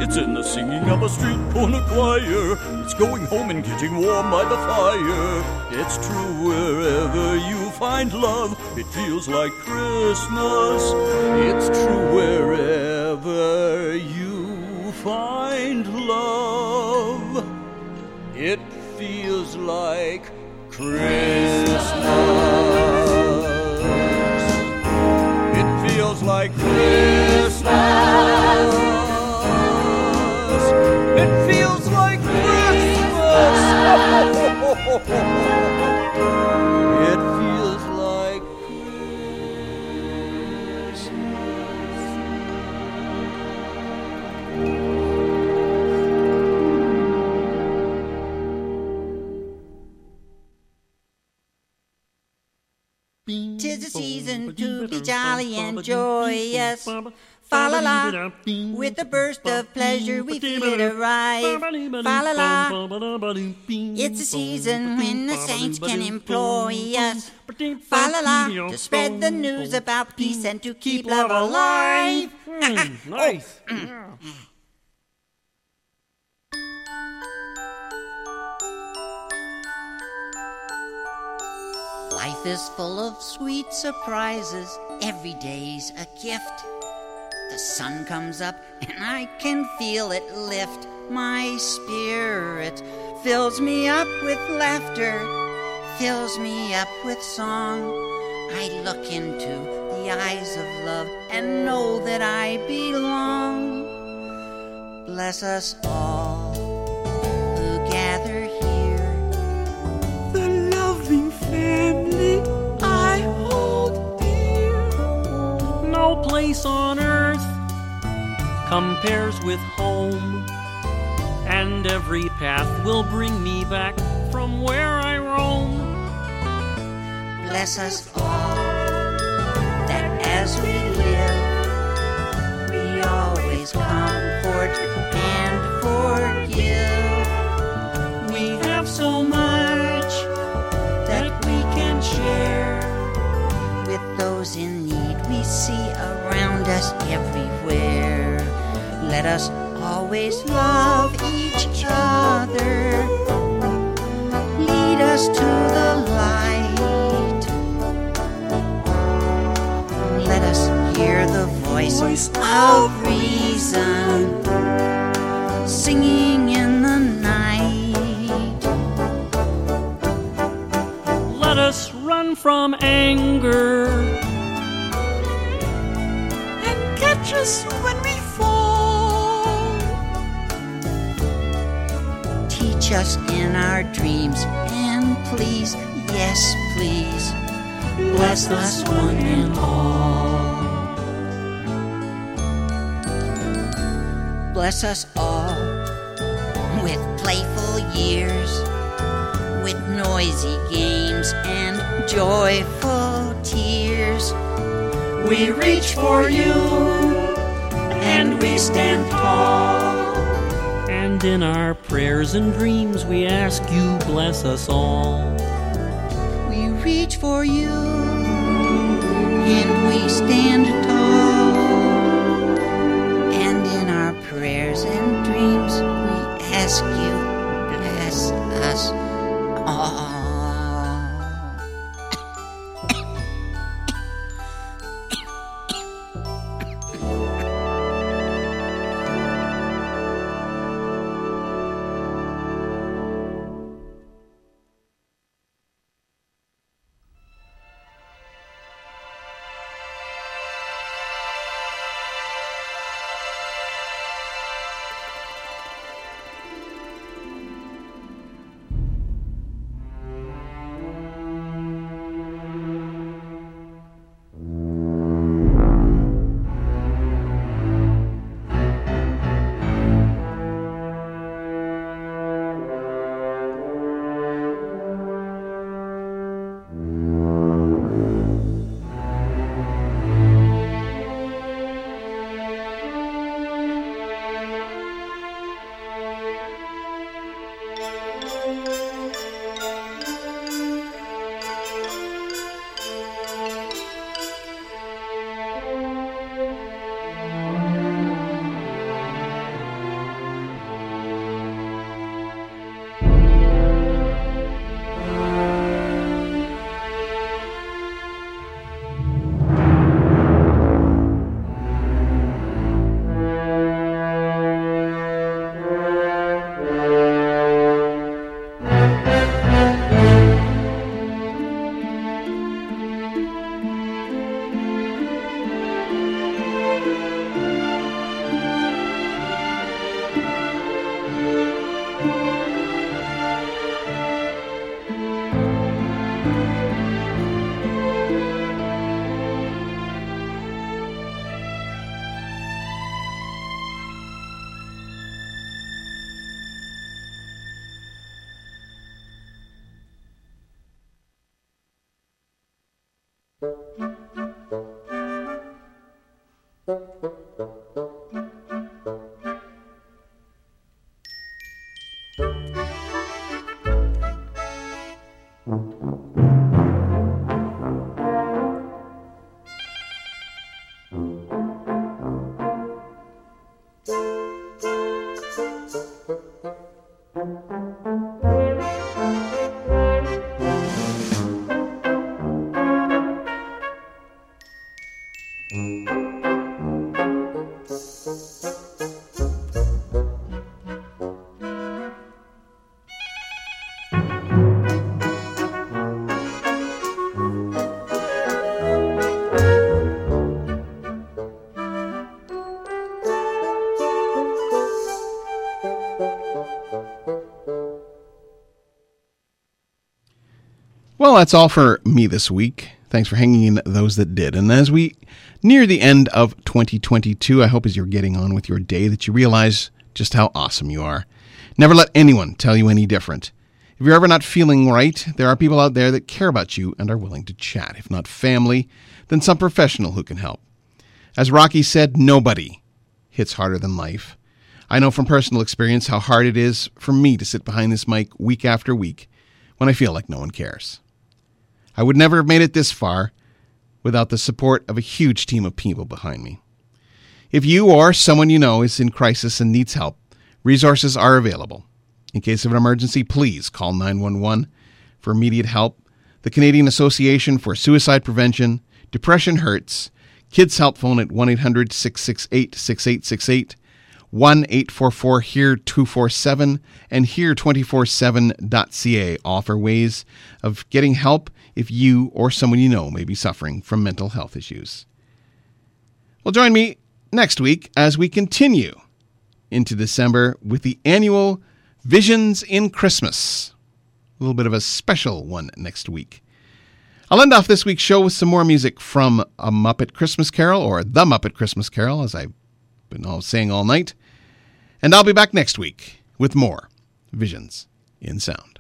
It's in the singing of a street corner choir. It's going home and getting warm by the fire. It's true wherever you find love, it feels like Christmas. It's true wherever find love, it feels like Christmas. It feels like Christmas. It feels like Christmas. to be jolly and joyous. Fa la la, with a burst of pleasure we feel it arrive. Fa la la, it's a season when the saints can employ us. Fa la la, to spread the news about peace and to keep love alive. nice. Life is full of sweet surprises. Every day's a gift. The sun comes up and I can feel it lift my spirit. Fills me up with laughter, fills me up with song. I look into the eyes of love and know that I belong. Bless us all No place on earth compares with home, and every path will bring me back from where I roam. Bless us all that as we live, we always comfort and forgive. We have so much that we can share with those in see around us everywhere. Let us always love each other. Lead us to the light. Let us hear the voice of reason singing in the night. Let us run from anger. And us when we fall. Teach us in our dreams and please, yes, please, bless us one and all. Bless us all with playful years, with noisy games and joyful tears. We reach for you and we stand tall. And in our prayers and dreams, we ask you bless us all. We reach for you and we stand Well, that's all for me this week. Thanks for hanging in those that did. And as we near the end of 2022, I hope as you're getting on with your day that you realize just how awesome you are. Never let anyone tell you any different. If you're ever not feeling right, there are people out there that care about you and are willing to chat. If not family, then some professional who can help. As Rocky said, nobody hits harder than life. I know from personal experience how hard it is for me to sit behind this mic week after week when I feel like no one cares. I would never have made it this far without the support of a huge team of people behind me. If you or someone you know is in crisis and needs help, resources are available. In case of an emergency, please call 911 for immediate help. The Canadian Association for Suicide Prevention, Depression Hurts, Kids Help Phone at 1 800 668 6868, 1 844 HERE 247, and HERE247.ca offer ways of getting help if you or someone you know may be suffering from mental health issues. Well, join me next week as we continue into December with the annual Visions in Christmas. A little bit of a special one next week. I'll end off this week's show with some more music from A Muppet Christmas Carol, or The Muppet Christmas Carol, as I've been all saying all night. And I'll be back next week with more Visions in Sound.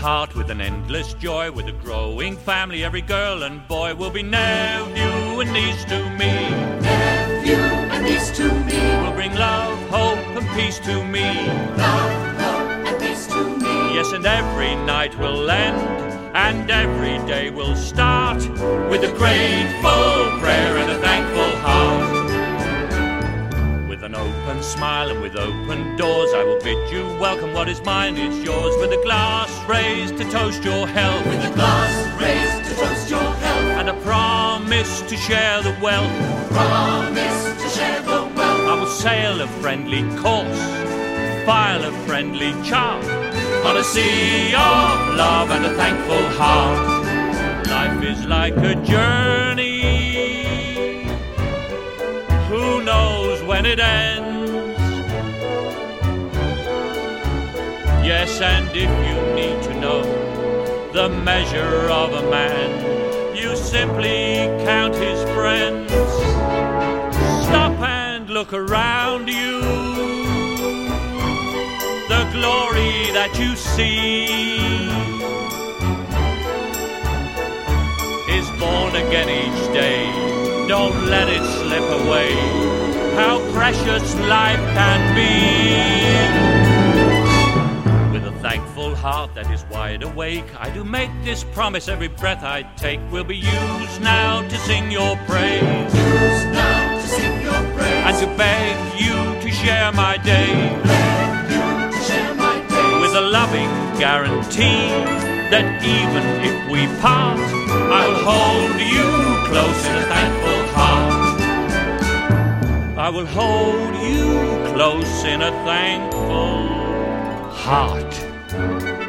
Heart, with an endless joy, with a growing family, every girl and boy will be nephew and niece to me. Nephew and niece to me. Will bring love, hope, and peace to me. Love, hope, and peace to me. Yes, and every night will end, and every day will start with a grateful prayer and a thankful With an open smile and with open doors, I will bid you welcome. What is mine is yours. With a glass raised to toast your health. With a glass raised to toast your health. And a promise to share the wealth. Promise to share the wealth. I will sail a friendly course, file a friendly chart on a sea of love and a thankful heart. Life is like a journey. Who knows when it ends? Yes, and if you need to know the measure of a man, you simply count his friends. Stop and look around you. The glory that you see is born again each day. Don't let it slip away. How precious life can be. With a thankful heart that is wide awake, I do make this promise every breath I take will be used now to sing your praise. Used now to sing your praise. And to beg you to share my day. Beg you to share my day. With a loving guarantee that even if we part, I'll hold you close in a thankful heart. I will hold you close in a thankful heart. In